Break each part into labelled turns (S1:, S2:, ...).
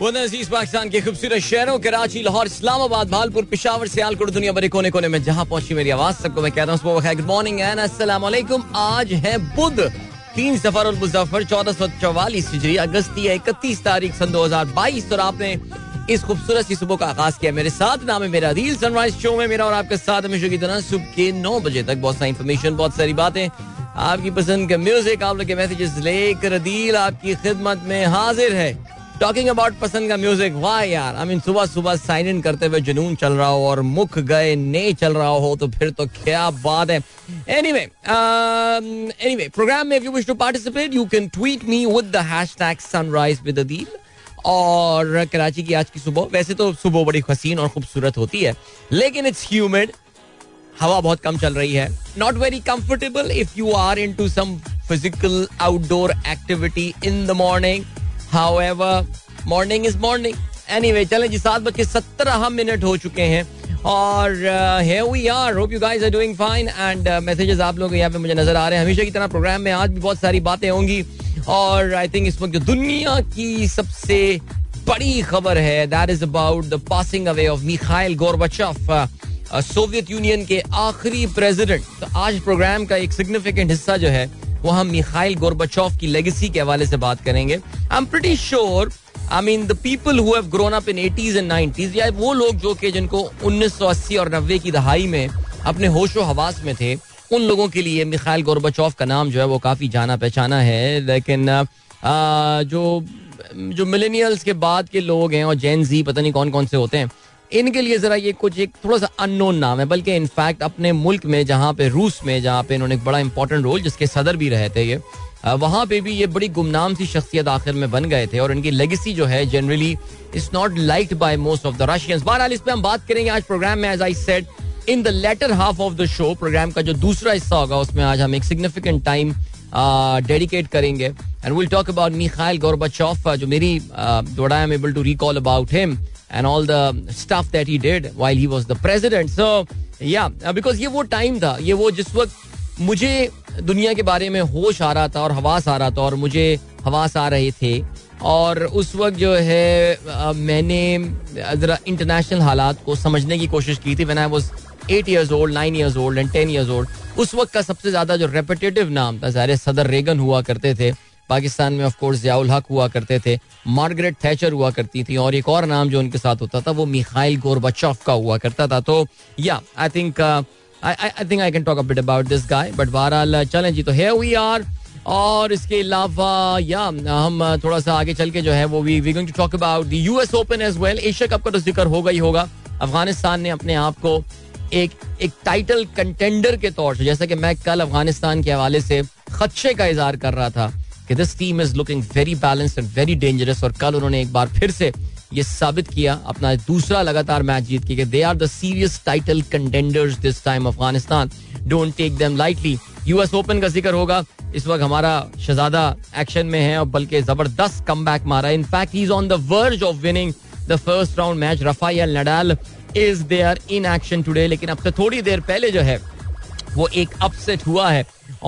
S1: वो नजीज पाकिस्तान के खूबसूरत शहरों कराची लाहौर इस्लामाबाद भालपुर पिशावर सियालकोट दुनिया भरे कोने कोने में जहां पहुंची मेरी आवाज सबको मैं कहता हूँ गुड मॉर्निंग एंड अस्सलाम आज है बुध तीन सफर और मुजफ्फर चौदह सौ चौवालीस हिजरी अगस्त या इकतीस तारीख सन दो हजार बाईस और आपने इस खूबसूरत सी सुबह का आगाज किया मेरे साथ नाम है मेरा दिल सनराइज शो में मेरा और आपके साथ हमेशा की तरह सुबह के नौ बजे तक बहुत सारी इन्फॉर्मेशन बहुत सारी बातें आपकी पसंद का म्यूजिक आप लोग के मैसेजेस लेकर अदील आपकी खिदमत में हाजिर है टॉकिंग अबाउट पसंद का म्यूजिक वाह यार आई मीन सुबह सुबह साइन इन करते हुए जुनून चल रहा हो और मुख गए ने चल रहा हो तो फिर तो क्या बात है एनीवे एनीवे प्रोग्राम में if you wish to participate you can tweet me with the hashtag sunrise with Deep और कराची की आज की सुबह वैसे तो सुबह बड़ी हसीन और खूबसूरत होती है लेकिन इट्स ह्यूमिड हवा बहुत कम चल रही है not very comfortable if you are into some physical outdoor activity in the morning however morning is morning anyway चले जी सात बज के सत्रह मिनट हो चुके हैं और uh, here we are hope you guys are doing fine and uh, आप लोग यहाँ पे मुझे नजर आ रहे हैं हमेशा की तरह प्रोग्राम में आज भी बहुत सारी बातें होंगी और आई थिंक इस वक्त जो दुनिया की सबसे बड़ी खबर है that is about the passing away of Mikhail Gorbachev Soviet Union के आखिरी प्रेसिडेंट तो आज प्रोग्राम का एक सिग्निफिकेंट हिस्सा जो है हम मिखाइल गोरबचौफ की लेगेसी के हवाले से बात करेंगे I am pretty sure I mean the people who have grown up in 80s and 90s या वो लोग जो कि जिनको 1980 और 90 की दहाई में अपने होशो हवास में थे उन लोगों के लिए मिखाइल गोरबचौफ का नाम जो है वो काफी जाना पहचाना है लेकिन जो जो मिलेनियल्स के बाद के लोग हैं और जैन जी पता नहीं कौन कौन से होते हैं इनके लिए जरा ये कुछ एक थोड़ा सा अननोन नाम है बल्कि इनफैक्ट अपने मुल्क में जहाँ पे रूस में जहाँ पे इन्होंने एक बड़ा इंपॉर्टेंट रोल जिसके सदर भी रहे थे ये वहाँ पे भी ये बड़ी गुमनाम सी शख्सियत आखिर में बन गए थे और इनकी लेगेसी जो है generally is not like by most of the Russians बहरहाल इस पर हम बात करेंगे आज प्रोग्राम में as I said in the latter half of the show programme का जो दूसरा हिस्सा होगा उसमें आज हम एक सिग्निफिकेंट टाइम डेडिकेट करेंगे and will talk about Mikhail Gorbachev जो मेरी what I am able to recall about him and all the stuff that he did while he was the president so या बिकॉज ये वो time था ये वो जिस वक्त मुझे दुनिया के बारे में होश आ रहा था और हवास आ रहा था और मुझे हवास आ रहे थे और उस वक्त जो है uh, मैंने uh, ज़रा इंटरनेशनल हालात को समझने की कोशिश की थी one I was eight years old nine years old and ten years old उस वक्त का सबसे ज़्यादा जो रेपिटेटिव नाम था ज़ाहिर सदर रेगन हुआ करते थे पाकिस्तान में ऑफकोर्स जियाउल हक हुआ करते थे मार्गरेट थैचर हुआ करती थी और एक और नाम जो उनके साथ होता था वो मिखाइल गोरबाचौफ का हुआ करता था तो या I think I think I can talk अपट अबाउट दिस गाय बट बहरहाल चलें जी तो है वी आर और इसके अलावा या हम uh, थोड़ा सा आगे चल के जो है वो we we going to talk about the US open as well Asia cup का तो जिक्र होगा ही होगा अफगानिस्तान ने अपने आप को एक एक टाइटल कंटेंडर के तौर से जैसा कि मैं कल अफगानिस्तान के हवाले से खदशे का इजहार कर रहा था कि this team is looking very balance and very dangerous और कल उन्होंने एक बार फिर से ये साबित किया अपना दूसरा लगातार मैच जीत के they are the serious title contenders this time Afghanistan don't take them lightly US open का जिक्र होगा इस वक्त हमारा शहजादा एक्शन में है और बल्कि जबरदस्त कम बैक मारा in fact is on the verge of winning the first round match Rafael Nadal is there in action today लेकिन अब से तो थोड़ी देर पहले जो है वो एक अपसेट हुआ है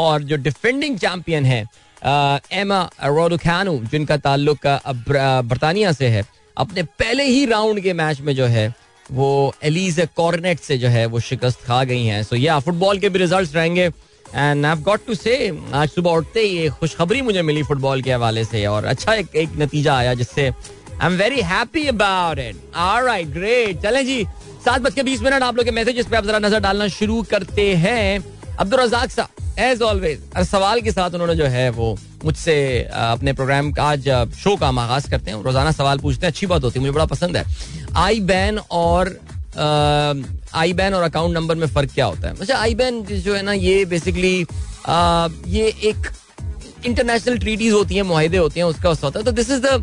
S1: और जो डिफेंडिंग चैंपियन है एमा रोडोकानो जिनका ताल्लुक बरतानिया से है अपने पहले ही राउंड के मैच में जो है वो एलीज कॉर्नेट से जो है वो शिकस्त खा गई हैं सो या फुटबॉल के भी रिजल्ट रहेंगे and I got to say आज सुबह उठते ही खुशखबरी मुझे मिली फुटबॉल के हवाले से और अच्छा एक, एक नतीजा आया जिससे I am very happy about it alright great चलें जी सात बज के बीस मिनट आप लोग के मैसेज पे आप जरा नजर डालना शुरू करते हैं अब्दुल रजाक साहब एज ऑलवेज सवाल के साथ उन्होंने जो है वो मुझसे अपने प्रोग्राम का आज शो का हम आगाज करते हैं रोजाना सवाल पूछते हैं अच्छी बात होती है मुझे बड़ा पसंद है आई बैन और आई बैन और अकाउंट नंबर में फर्क क्या होता है अच्छा आई बैन जो है ना ये बेसिकली ये एक इंटरनेशनल ट्रीटीज होती हैं माहदे होते हैं उसका होता है तो this is the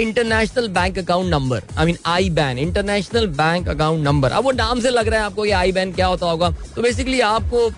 S1: international bank account number I mean IBAN international bank account number अब वो नाम से लग रहा है आपको ये आई बैन क्या होता होगा तो बेसिकली आपको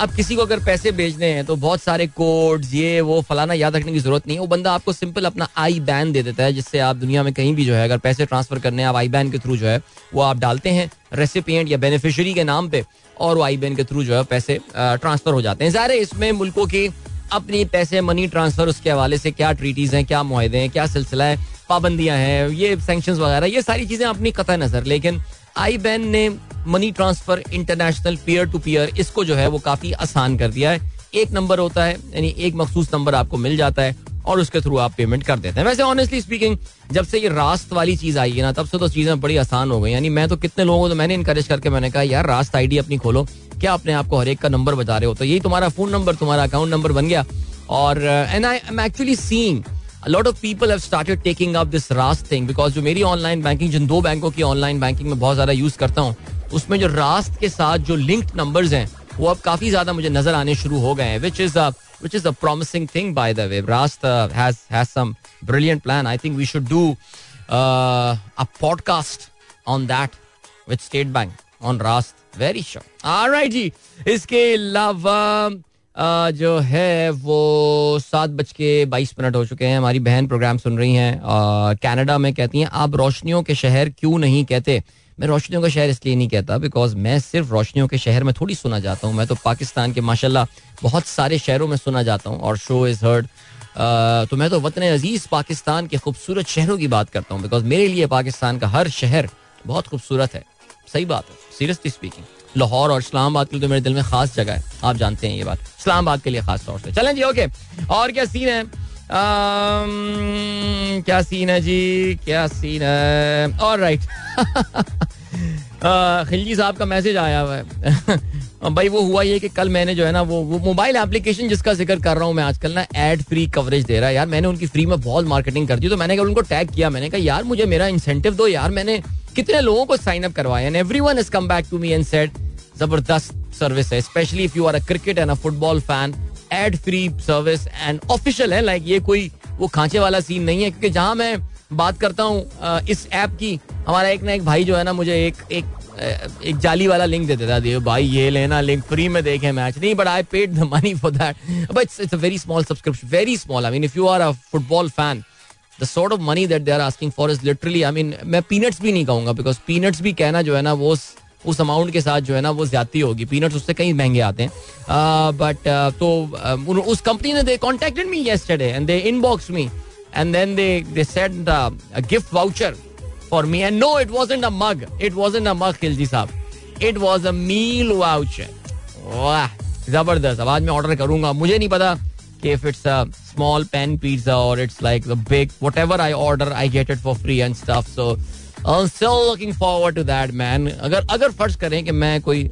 S1: अब किसी को अगर पैसे भेजने हैं तो बहुत सारे कोड्स ये वो फलाना याद रखने की जरूरत नहीं है वो बंदा आपको सिंपल अपना आई बैन दे देता है जिससे आप दुनिया में कहीं भी जो है अगर पैसे ट्रांसफर करने हैं आप आई बैन के थ्रू जो है वो आप डालते हैं रेसिपियंट या बेनिफिशरी के नाम पे और वो आई बैन के थ्रू जो है पैसे ट्रांसफर हो जाते हैं सारे इसमें मुल्कों की अपनी पैसे मनी ट्रांसफर उसके हवाले से क्या ट्रीटीज हैं क्या माहदे हैं क्या सिलसिला है पाबंदियां हैं ये सेंक्शन वगैरह ये सारी चीजें अपनी कतः नजर लेकिन आई बैन ने money transfer international peer to peer इसको जो है वो काफी आसान कर दिया है एक नंबर होता है यानी एक मखसूस नंबर आपको मिल जाता है और उसके थ्रू आप पेमेंट कर देते हैं वैसे ऑनेस्टली स्पीकिंग जब से ये रास्त वाली चीज आई है ना तब से तो चीजें बड़ी आसान हो गई यानी मैं तो कितने लोगों को तो मैंने इंकरेज करके मैंने कहा यार रास्त आईडी अपनी खोलो क्या अपने आपको हर एक का नंबर बता रहे हो तो यही तुम्हारा फोन नंबर तुम्हारा अकाउंट नंबर बन गया और and I am actually seeing lot of people have started taking up this Raast thing because जो मेरी ऑनलाइन बैंकिंग जिन दो बैंकों की ऑनलाइन बैंकिंग में बहुत ज्यादा यूज करता हूँ उसमें जो रास्त के साथ जो लिंक्ड नंबर्स हैं वो अब काफ़ी ज़्यादा मुझे नज़र आने शुरू हो गए हैं which is which is a promising thing by the way Raast has some brilliant plan I think we should do a podcast on that with State Bank on Raast very sure right जी इसके अलावा uh, जो है वो सात बज के बाईस मिनट हो चुके हैं हमारी बहन प्रोग्राम सुन रही हैं कनाडा में कहती हैं आप रोशनियों के शहर क्यों नहीं कहते मैं रोशनियों का शहर इसलिए नहीं कहता बिकॉज मैं सिर्फ रोशनियों के शहर में थोड़ी सुना जाता हूँ मैं तो पाकिस्तान के माशाल्लाह बहुत सारे शहरों में सुना जाता हूँ और शो इज़ हर्ड तो मैं तो वतन अजीज़ पाकिस्तान के खूबसूरत शहरों की बात करता हूँ बिकॉज मेरे लिए पाकिस्तान का हर शहर बहुत खूबसूरत है सही बात है सीरियसली स्पीकिंग लाहौर और इस्लामाबाद के लिए तो मेरे दिल में खास जगह है आप जानते हैं ये बात इस्लामाबाद के लिए खास तौर से चलें जी ओके और क्या सीन है Um, क्या सीन है जी क्या सीन है और राइट uh, खिलजी साहब का मैसेज आया हुआ है भाई वो हुआ ये कि कल मैंने जो है ना वो वो मोबाइल एप्लीकेशन जिसका जिक्र कर रहा हूँ मैं आजकल ना एड फ्री कवरेज दे रहा है यार मैंने उनकी फ्री में बहुत मार्केटिंग कर दी तो मैंने कहा उनको टैग किया मैंने कहा यार मुझे मेरा इंसेंटिव दो यार मैंने कितने लोगों को साइन अप करवाया and every one is come back to me and set जबरदस्त सर्विस है specially if you are a cricket and a football fan ad free service and official है लाइक ये कोई वो खांचे वाला सीन नहीं है क्योंकि जहां मैं बात करता हूँ इस ऐप की हमारा एक ना एक भाई जो है ना मुझे एक एक एक जाली वाला लिंक दे देता दे भाई ये लेना लिंक फ्री में देखे मैच नहीं but I paid the money for that but it's it's a very small subscription very small I mean if you are a football fan the sort of money that they are asking for is literally I mean मैं peanuts भी नहीं कहूंगा because peanuts भी कहना जो है ना वो उस अमाउंट के साथ जो है ना वो ज्यादा होगी पीनट्स उससे कहीं महंगे आते हैं बट तो उस कंपनी ने they contacted me yesterday and they inbox me and then they they send gift voucher for me and no it wasn't a mug it wasn't a mug Khilji साहब it was a meal voucher वाह जबरदस्त अब आज मैं order करूंगा मुझे नहीं पता कि if it's a small pan pizza और it's like the big whatever I order I get it for free and stuff so looking forward to that man अगर अगर फर्ज करें कि मैं कोई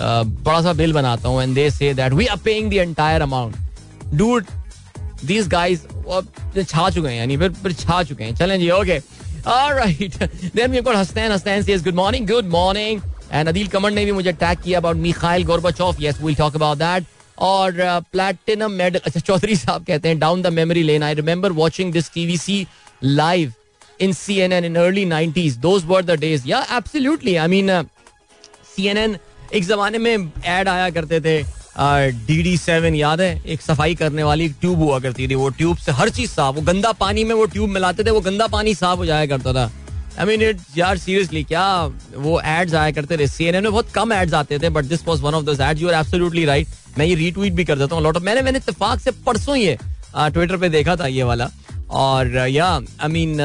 S1: बड़ा सा बिल बनाता हूँ and they say that we are paying the entire amount dude these guys छा चुके हैं यानी फिर फिर छा चुके हैं चलें जी okay right then we got Hasnain Hasnain says good morning good morning and Adeel Qamar ने भी मुझे अटैक किया about Mikhail Gorbachev yes we'll talk about that और प्लैटिनम मेडल अच्छा चौधरी साहब कहते हैं down the memory lane I remember watching this TVC live in CNN in early 90s. Those were the days. Yeah, absolutely. I mean, uh, CNN एक जमाने में add आया करते थे डी डी सेवन याद है एक सफाई करने वाली एक ट्यूब हुआ करती थी वो ट्यूब से हर चीज साफ वो गंदा पानी में वो ट्यूब मिलाते थे वो गंदा पानी साफ हो जाया करता था आई मीन इट यार सीरियसली क्या वो एड्स आया करते थे सी में बहुत कम एड्स आते थे but this was one of दस ads you are absolutely right मैं ये रीट्वीट भी कर देता हूँ लॉट ऑफ मैंने मैंने इतफाक से परसों ये ट्विटर पे देखा था ये वाला और या आई मीन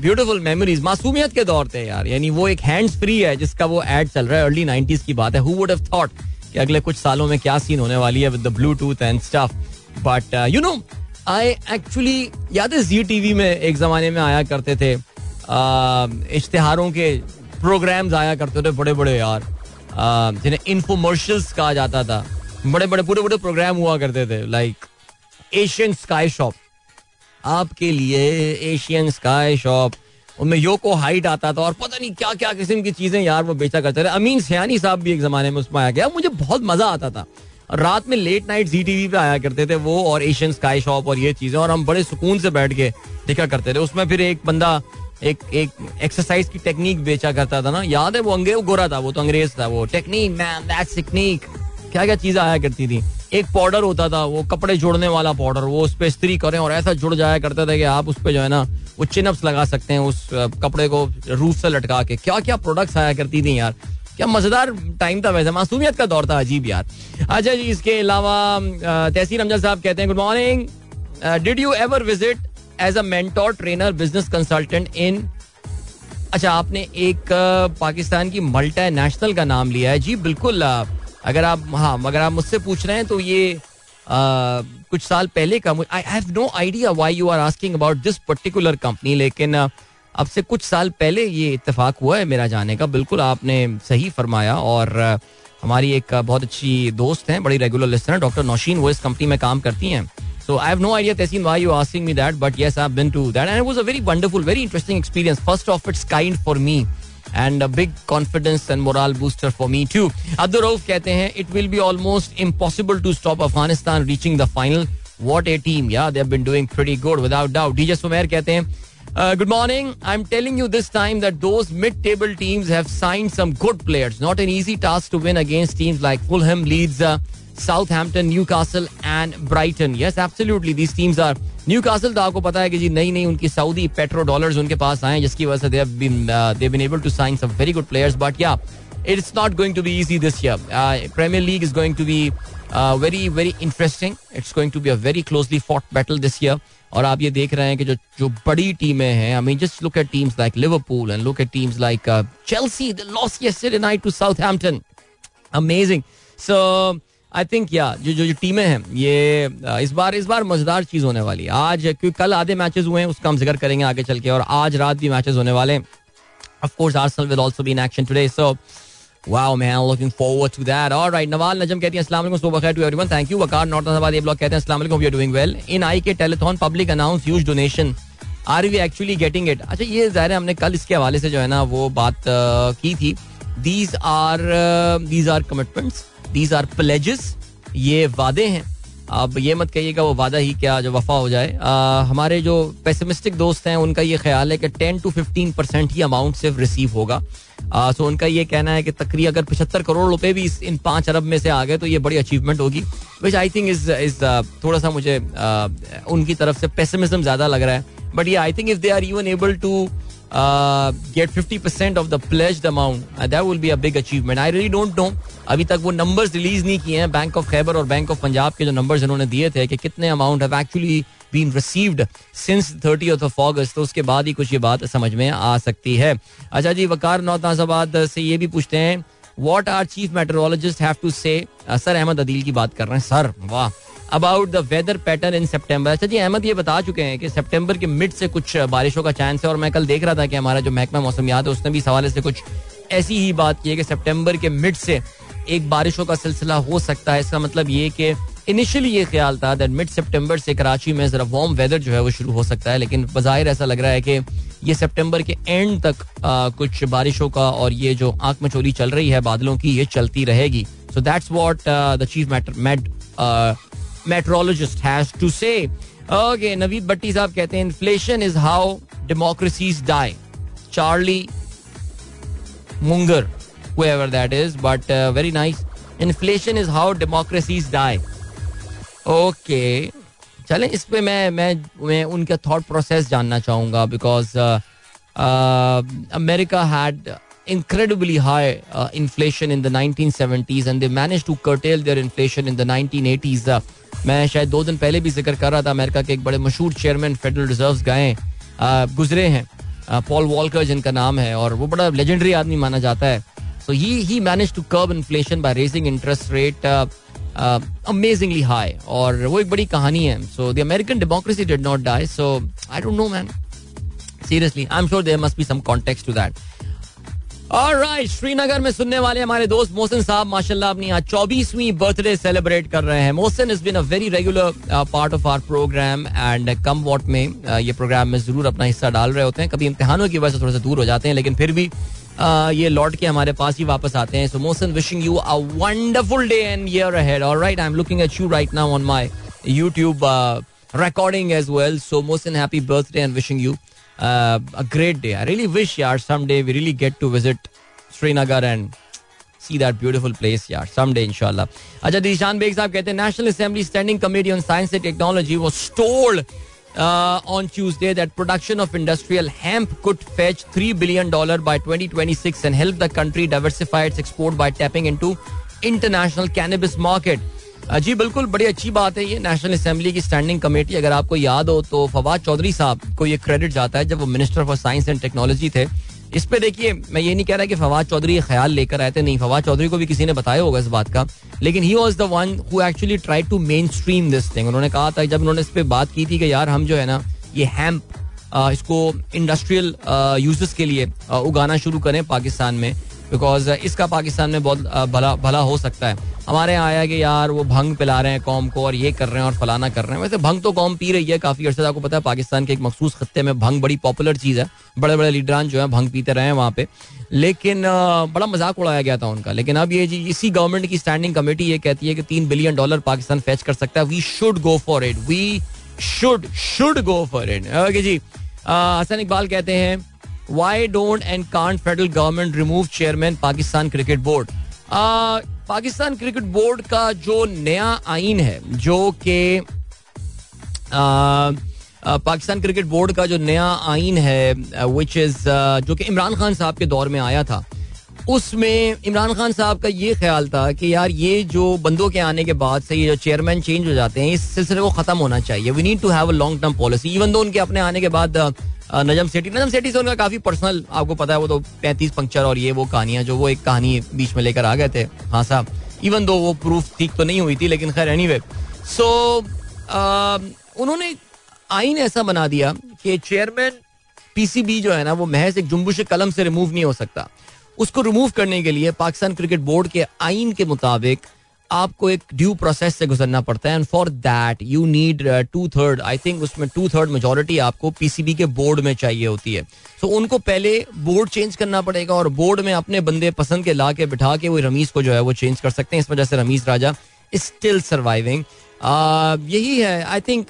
S1: ब्यूटीफुल मेमोरीज मासूमियत के दौर थे यार यानी वो एक हैंड्स फ्री है जिसका वो एड चल रहा है अर्ली नाइन्टीज की बात है हु वुड हैव थॉट कि अगले कुछ सालों में क्या सीन होने वाली है with the Bluetooth and stuff but you know I actually याद है जी टी में एक जमाने में आया करते थे uh, इश्तहारों के प्रोग्राम्स आया करते थे बड़े बड़े यार uh, जिन्हें इन्फोमर्शल्स कहा जाता था बड़े बड़े पूरे बड़े प्रोग्राम हुआ करते थे लाइक एशियन स्काई शॉप आपके लिए एशियन स्काई शॉप उनमें योको हाइट आता था और पता नहीं क्या क्या किस्म की चीज़ें यार वो बेचा करते रहे अमीन सयानी साहब भी एक ज़माने में उसमें आया गया मुझे बहुत मज़ा आता था रात में लेट नाइट जी टीवी पे आया करते थे वो और एशियन स्काई शॉप और ये चीज़ें और हम बड़े सुकून से बैठ के देखा करते थे उसमें फिर एक बंदा एक एक एक्सरसाइज की टेक्निक बेचा करता था ना याद है वो अंग्रेज गोरा था वो तो अंग्रेज था वो टेक्निक मैन दैट टेक्निक क्या क्या चीज़ें आया करती थी एक पाउडर होता था वो कपड़े जोड़ने वाला पाउडर वो उस पर स्त्री करें और ऐसा जुड़ जाया करता था कि आप उस पर जो है ना वो चिनअप्स लगा सकते हैं उस कपड़े को रूफ से लटका के क्या क्या प्रोडक्ट्स आया करती थी यार क्या मजेदार टाइम था वैसे मासूमियत का दौर था अजीब यार अच्छा जी इसके अलावा तहसीन अमजद साहब कहते हैं good morning did you ever visit as a mentor trainer business consultant in अच्छा आपने एक पाकिस्तान की मल्टा नेशनल का नाम लिया है जी बिल्कुल अगर आप हाँ मगर आप मुझसे पूछ रहे हैं तो ये आ, कुछ साल पहले का I have no idea why you are asking about this particular company लेकिन अब से कुछ साल पहले ये इतफाक हुआ है मेरा जाने का बिल्कुल आपने सही फरमाया और हमारी एक बहुत अच्छी दोस्त हैं बड़ी रेगुलर लिस्टर डॉक्टर नौशीन वो इस कंपनी में काम करती हैं so I have no idea Tehseen why you asking me that but yes, very been to that. And it was a very wonderful, very and big confidence and moral booster for me too Abdul Rauf कहते हैं it will be almost impossible to stop Afghanistan reaching the final what a team या they been doing pretty good without doubt DJ Sumer कहते हैं good morning I am telling you this time that those mid table teams have signed some good players not an easy task to
S2: win against teams like Fulham Leeds Southampton, Newcastle and Brighton yes absolutely these teams are Newcastle तो आपको पता है कि जी नई नई उनकी Saudi petro dollars उनके पास आए जिसकी वजह से they have been able to sign some very good players but या it's not going to be easy this year. Uh, Premier League is going to be uh, very very interesting. It's going to be a very closely fought battle this year. और आप ये देख रहे हैं कि जो जो बड़ी टीमें हैं I mean just look at teams like Liverpool and look at teams like Chelsea they lost yesterday night to Southampton amazing so I think या जो जो, टीमें हैं ये इस बार इस बार मजेदार चीज होने वाली है आज क्योंकि कल आधे मैचेस हुए हैं उसका हम जिक्र करेंगे आगे चल के और आज रात भी मैचेस होने वाले हैं of course Arsenal will also be in action today so Wow man looking forward to that. All right Nawal Najam कहती हैं अस्सलाम वालेकुम सुबह खैर to everyone thank you Waqar north नाबाद ए ब्लॉक कहते हैं अस्सलाम वालेकुम we are doing well in I K public announce huge donation are we actually getting it अच्छा ये जाहिर है हमने कल इसके हवाले से जो है ना वो बात uh, की थी these are these are commitments these are pledges ये वादे हैं आप ये मत कहिएगा वो वादा ही क्या जो वफा हो जाए आ, हमारे जो पेसिमिस्टिक दोस्त हैं उनका ये ख्याल है कि टेन टू फिफ्टीन परसेंट ही अमाउंट सिर्फ रिसीव होगा आ, सो उनका ये कहना है कि तकरी अगर पचहत्तर करोड़ रुपए भी इस इन पाँच अरब में से आ गए तो ये बड़ी अचीवमेंट होगी which I think is is थोड़ा सा मुझे आ, उनकी तरफ से पेसमिज्म ज़्यादा लग रहा है बट ये I think if they are even able to get fifty percent of the pledge amount will be a big achievement I really don't know अभी तक वो नंबर्स रिलीज नहीं किए हैं बैंक ऑफ खैबर और बैंक ऑफ पंजाब के जो नंबर्स इन्होंने दिए थे कि कितने amount have actually been received since thirty of August तो उसके बाद ही कुछ ये बात समझ में आ सकती है अच्छा जी वकार नौताजाबाद से ये भी पूछते हैं what are chief meteorologist have to say sir Ahmed Adeel की बात कर रहे हैं सर वाह about the weather pattern in September अच्छा जी अहमद ये बता चुके हैं कि सेप्टेम्बर के मिड से कुछ बारिशों का चांस है और मैं कल देख रहा था कि हमारा जो महकमा मौसमियात है उसने भी इस हवाले से कुछ ऐसी ही बात की है कि सेप्टेम्बर के मिड से एक बारिशों का सिलसिला हो सकता है इसका मतलब ये कि इनिशियली ये ख्याल था दैट मिड सेप्टेम्बर से कराची में ज़रा वार्म वेदर जो है वो शुरू हो सकता है लेकिन बाहिर ऐसा लग रहा है कि ये सितंबर के एंड तक आ, कुछ बारिशों का और ये जो आंख में चोरी चल रही है बादलों की ये चलती रहेगी so that's what the chief met meteorologist has to say okay Naveed Bhatti साहब कहते हैं inflation is how democracies die Charlie Munger whoever that is but uh, very nice inflation is how democracies die okay चलें इस पे मैं मैं मैं उनका thought process जानना चाहूँगा because uh, uh, America had incredibly high uh, inflation in the 1970s and they managed to curtail their inflation in the 1980s. Uh, मैं शायद दो दिन पहले भी जिक्र कर रहा था अमेरिका के एक बड़े मशहूर चेयरमैन फेडरल रिजर्व गए गुजरे हैं पॉल वॉलकर जिनका नाम है और वो बड़ा लेजेंडरी आदमी माना जाता है so he he manage to curve inflation by raising interest rate amazingly high और वो एक बड़ी कहानी है so the American democracy did not die so I don't know man seriously I am sure there must be समेक्स to that right Srinagar में सुनने वाले हमारे दोस्त मोहसिन साहब माशाल्लाह अपनी आज चौबीसवीं बर्थडे सेलिब्रेट कर रहे हैं Mohsin is been a very regular part of our programme and come what में ये प्रोग्राम में जरूर अपना हिस्सा डाल रहे होते हैं कभी इम्तिहानों की वजह से थोड़े से दूर हो जाते हैं लेकिन फिर भी uh, ये लौट के हमारे पास ही वापस आते हैं so Mohsin wishing you a wonderful day and year ahead right I am looking at you right now on my YouTube recording as well so Mohsin happy birthday and wishing you Uh, a great day. I really wish, yeah, someday we really get to visit Srinagar and see that beautiful place, Yeah, Someday, inshallah. Ajay Dishan Beg saab कहते National Assembly Standing Committee on Science and Technology was told uh, on Tuesday that production of industrial hemp could fetch $3 billion by 2026 and help the country diversify its export by tapping into international cannabis market. जी बिल्कुल बड़ी अच्छी बात है ये national assembly की standing committee अगर आपको याद हो तो फवाद चौधरी साहब को ये क्रेडिट जाता है जब वो minister for science and technology थे इस पे देखिए मैं ये नहीं कह रहा कि फवाद चौधरी ये ख्याल लेकर आए थे नहीं फवाद चौधरी को भी किसी ने बताया होगा इस बात का लेकिन he was the one who actually try to mainstream this thing उन्होंने कहा था जब उन्होंने इस पर बात की थी कि यार हम जो है ना ये हैम्प इसको इंडस्ट्रियल यूजेस के लिए उगाना शुरू करें पाकिस्तान में बिकॉज uh, इसका पाकिस्तान में बहुत भला भला हो सकता है हमारे यहाँ आया कि यार वो भंग पिला रहे हैं कौम को और ये कर रहे हैं और फलाना कर रहे हैं वैसे भंग तो कौम पी रही है काफ़ी अर्से आपको पता है पाकिस्तान के एक मखसूस खत्ते में भंग बड़ी पॉपुलर चीज़ है बड़े बड़े लीडरान जो है भंग पीते रहे हैं वहाँ पे लेकिन बड़ा मजाक उड़ाया गया था उनका लेकिन अब ये जी इसी गवर्नमेंट की स्टैंडिंग कमेटी ये कहती है कि तीन बिलियन डॉलर पाकिस्तान फैच कर सकता है we should go for it we should should go for it okay जी हसन इकबाल कहते हैं why don't and can't federal government remove chairman Pakistan cricket board Pakistan cricket board का जो नया आइन है जो कि पाकिस्तान क्रिकेट बोर्ड का जो नया आइन है विच uh, इज uh, जो कि इमरान खान साहब के दौर में आया था उसमें इमरान खान साहब का ये ख्याल था कि यार ये जो बंदों के आने के बाद से ये जो चेयरमैन चेंज हो जाते हैं इस सिलसिले को ख़त्म होना चाहिए we need to have a long term policy even though उनके अपने आने के बाद uh, नजम सेठी नजम सेठी से उनका काफी पर्सनल आपको पता है वो तो पैंतीस पंक्चर और ये वो कहानियां जो वो एक कहानी बीच में लेकर आ गए थे हाँ साहब इवन दो वो प्रूफ ठीक तो नहीं हुई थी लेकिन खैर एनी वे सो उन्होंने आइन ऐसा बना दिया कि चेयरमैन पीसीबी जो है ना वो महज एक जुम्बुश कलम से रिमूव नहीं हो सकता उसको रिमूव करने के लिए पाकिस्तान क्रिकेट बोर्ड के आइन के मुताबिक आपको एक ड्यू प्रोसेस से गुजरना पड़ता है and for that you need two third I think उसमें टू थर्ड मेजोरिटी आपको पीसीबी के बोर्ड में चाहिए होती है सो so, उनको पहले बोर्ड चेंज करना पड़ेगा और बोर्ड में अपने बंदे पसंद के ला के बिठा के वो रमीज को जो है वो चेंज कर सकते हैं इस वजह से Ramiz Raja is still surviving यही है I think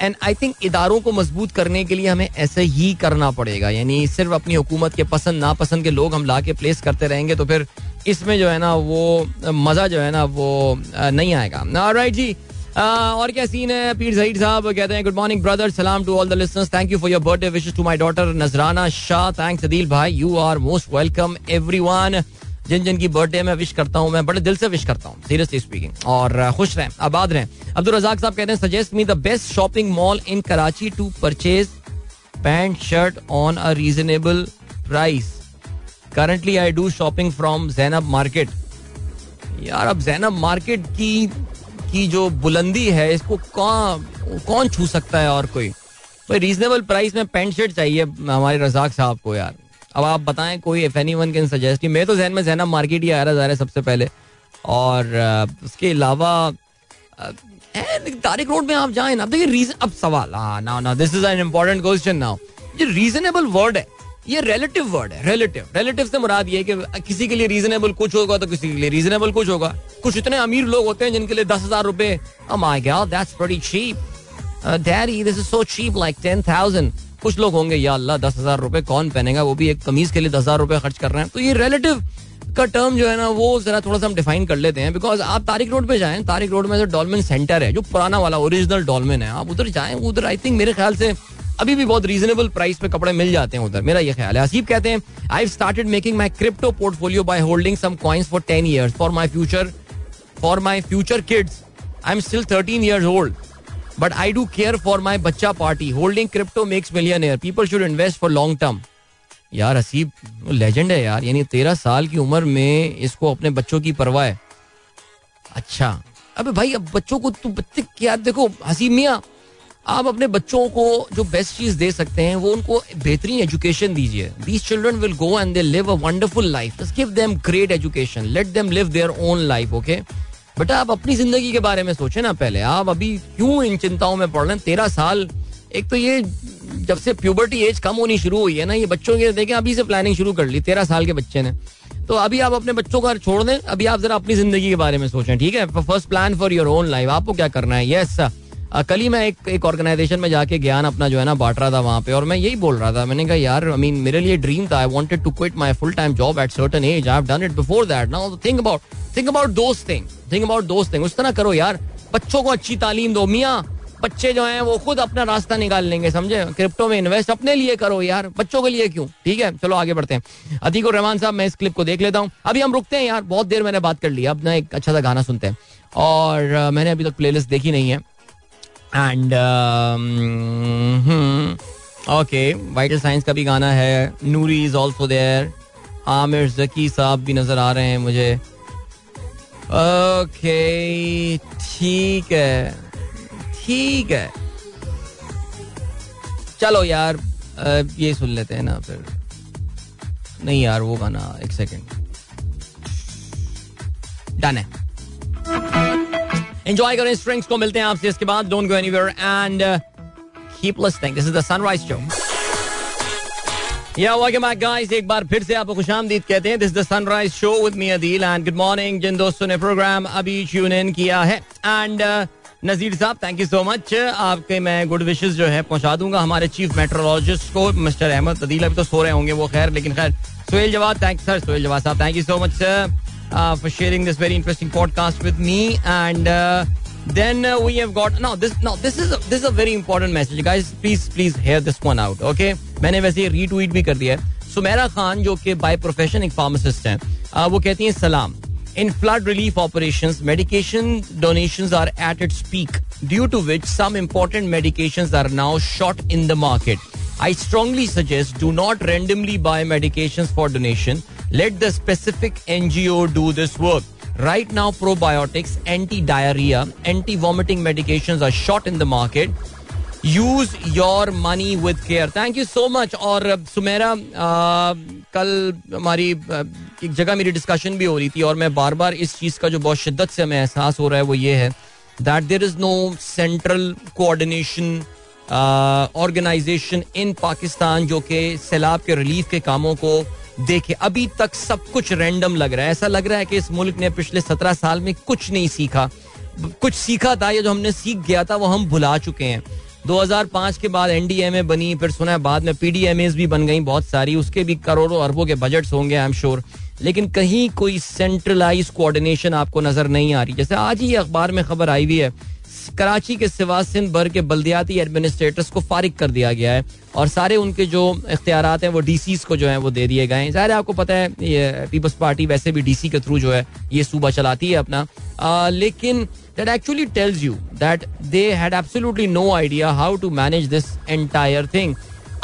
S2: and I think इदारों को मजबूत करने के लिए हमें ऐसे ही करना पड़ेगा यानी सिर्फ अपनी हुकूमत के पसंद नापसंद के लोग हम ला के प्लेस करते रहेंगे तो फिर इसमें जो है ना वो मज़ा जो है ना वो नहीं आएगा राइट जी और क्या सीन है पीर जही साहब कहते हैं गुड मॉर्निंग ब्रदर सलाम to all the listeners thank you for your birthday wishes to my daughter Nazrana Shah thanks Adeel भाई you are most welcome everyone जिन जिन की बर्थडे मैं विश करता हूँ मैं बड़े दिल से विश करता हूँ सीरियसली स्पीकिंग और खुश रहें आबाद रहें अब्दुल रजाक साहब कहते हैं suggest me the best shopping mall in Karachi to purchase pant shirt on a reasonable price currently I do shopping from Zainab market यार अब जैनब मार्केट की की जो बुलंदी है इसको कौन कौन छू सकता है और कोई भाई रीजनेबल प्राइस में पेंट शर्ट चाहिए हमारे रजाक साहब को यार अब आप बताएं कोई if anyone can suggest मैं तो जहन में जैनब मार्केट ही आ रहा है सबसे पहले और उसके अलावा तारिक रोड में आप जाए ना देखिए रीजन अब सवाल ना ना this is an important question ना ये रीजनेबल वर्ड है ये रिलेटिव वर्ड है रिलेटिव रिलेटिव से मुराद ये कि किसी के लिए रीजनेबल कुछ होगा तो किसी के लिए रीजनेबल कुछ होगा कुछ इतने अमीर लोग होते हैं जिनके लिए दस हजार रुपए oh uh, कुछ लोग होंगे या अल्लाह दस हजार रुपए कौन पहनेगा वो भी एक कमीज के लिए दस हजार रुपए खर्च कर रहे हैं तो ये रिलेटिव का टर्म जो है ना वो जरा थोड़ा सा हम डिफाइन कर लेते हैं बिकॉज आप तारिक रोड पे जाएं तारिक रोड में जो डॉलमेन सेंटर है जो पुराना वाला ओरिजिनल डॉलमेन है आप उधर जाएं उधर आई थिंक मेरे ख्याल से अभी भी बहुत रीजनेबल प्राइस पे कपड़े मिल जाते हैं उधर मेरा ये ख्याल है असीब कहते हैं I started making my crypto portfolio by holding some coins for ten years for my future for my future kids I am still thirteen year old but I do care for my बच्चा party holding crypto makes million people should invest for long term यार Aseeb legend है यार यानी तेरह साल की उम्र में इसको अपने बच्चों की परवाह है अच्छा अबे भाई अब बच्चों को तू तो बच्चे क्या देखो हसीब मियाँ आप अपने बच्चों को जो बेस्ट चीज दे सकते हैं वो उनको बेहतरीन एजुकेशन दीजिए these children will go and they live a wonderful life give them great education let them live their own life okay बेटा आप अपनी जिंदगी के बारे में सोचे ना पहले आप अभी क्यों इन चिंताओं में पड़ रहे हैं तेरह साल एक तो ये जब से प्यूबर्टी एज कम होनी शुरू हुई है ना ये बच्चों के देखें अभी से प्लानिंग शुरू कर ली तेरह साल के बच्चे ने तो अभी आप अपने बच्चों का छोड़ दें अभी आप जरा अपनी जिंदगी के बारे में सोचें ठीक है first plan for your own life आपको क्या करना है यस yes, कल ही मैं एक एक ऑर्गेनाइजेशन में जाके ज्ञान अपना जो है ना बांट रहा था वहाँ पे और मैं यही बोल रहा था मैंने कहा यार आई मीन मेरे लिए ड्रीम था I wanted to quit my full time job at certain age I have done it before that now think about think about those thing think about those thing उस तरह करो यार बच्चों को अच्छी तालीम दो मियाँ बच्चे जो हैं वो खुद अपना रास्ता निकाल लेंगे समझे क्रिप्टो में इन्वेस्ट अपने लिए करो यार बच्चों के लिए क्यों ठीक है चलो आगे बढ़ते हैं अधिक और रहमान साहब मैं इस क्लिप को देख लेता हूँ अभी हम रुकते हैं यार बहुत देर मैंने बात कर ली अब ना एक अच्छा सा गाना सुनते हैं और मैंने अभी तक प्लेलिस्ट देखी नहीं है एंड ओके वाइटल साइंस का भी गाना है Noori is also there Aamir Zaki साहब भी नजर आ रहे हैं मुझे ओके ठीक है ठीक है चलो यार ये सुन लेते हैं ना फिर नहीं यार वो गाना एक सेकेंड डन है एंजॉय करें स्ट्रिंग्स को मिलते हैं आपसे इसके बाद don't go anywhere and keep listening this is the sunrise show या वेलकम बैक गाइस एक बार फिर से आपको खुशामदीद कहते हैं this is the sunrise show with me Adeel and good morning जिन दोस्तों ने प्रोग्राम अभी ट्यून इन किया है एंड uh, नज़ीर साहब थैंक यू सो मच आपके मैं गुड विशेस जो है पहुंचा दूंगा हमारे चीफ मेट्रोलॉजिस्ट को मिस्टर अहमद अदील अभी तो सो रहे होंगे वो खैर लेकिन खैर सोहेल जवाब थैंक सर सोहेल जवाब साहब thank you so much sir uh, for sharing this very interesting podcast with me. And uh, then uh, we have got now this now this is a, this is a very important message, guys. Please please hear this one out. Okay, मैंने वैसे retweet भी कर दिया है. सुमेरा खान जो कि by profession एक pharmacist हैं uh, वो कहती हैं सलाम in flood relief operation medication donation are at it's peak due to which some important medication are now short in the market I strongly suggest do not randomly buy medications for donation let the specific NGO do this work right now probiotics anti diarrhoea anti vomiting medication are short in the market use your money with care thank you so much और सुमेरा कल हमारी एक जगह मेरी discussion भी हो रही थी और मैं बार बार इस चीज़ का जो बहुत शिद्दत से हमें एहसास हो रहा है वो ये है that there is no central coordination organisation in Pakistan जो कि सैलाब के रिलीफ के कामों को देखे अभी तक सब कुछ रैंडम लग रहा है ऐसा लग रहा है कि इस मुल्क ने पिछले सत्रह साल में कुछ नहीं सीखा कुछ सीखा था या जो हमने सीख गया था वो हम भुला चुके हैं 2005 के बाद एनडीएमए बनी फिर सुना है बाद में पीडीएमएस भी बन गई बहुत सारी उसके भी करोड़ों अरबों के बजट्स होंगे आई एम श्योर लेकिन कहीं कोई सेंट्रलाइज कोऑर्डिनेशन आपको नजर नहीं आ रही जैसे आज ही अखबार में खबर आई हुई है कराची के सिवा सिंध भर के बल्दियाती एडमिनिस्ट्रेटर्स को फारिग कर दिया गया है और सारे उनके जो इख्तियार हैं वो डीसीज को जो है वो दे दिए गए हैं ज़ाहिर आपको पता है ये पीपल्स पार्टी वैसे भी डीसी के थ्रू जो है ये सूबा चलाती है अपना आ, लेकिन that actually tells you that they had absolutely no idea how to manage this entire thing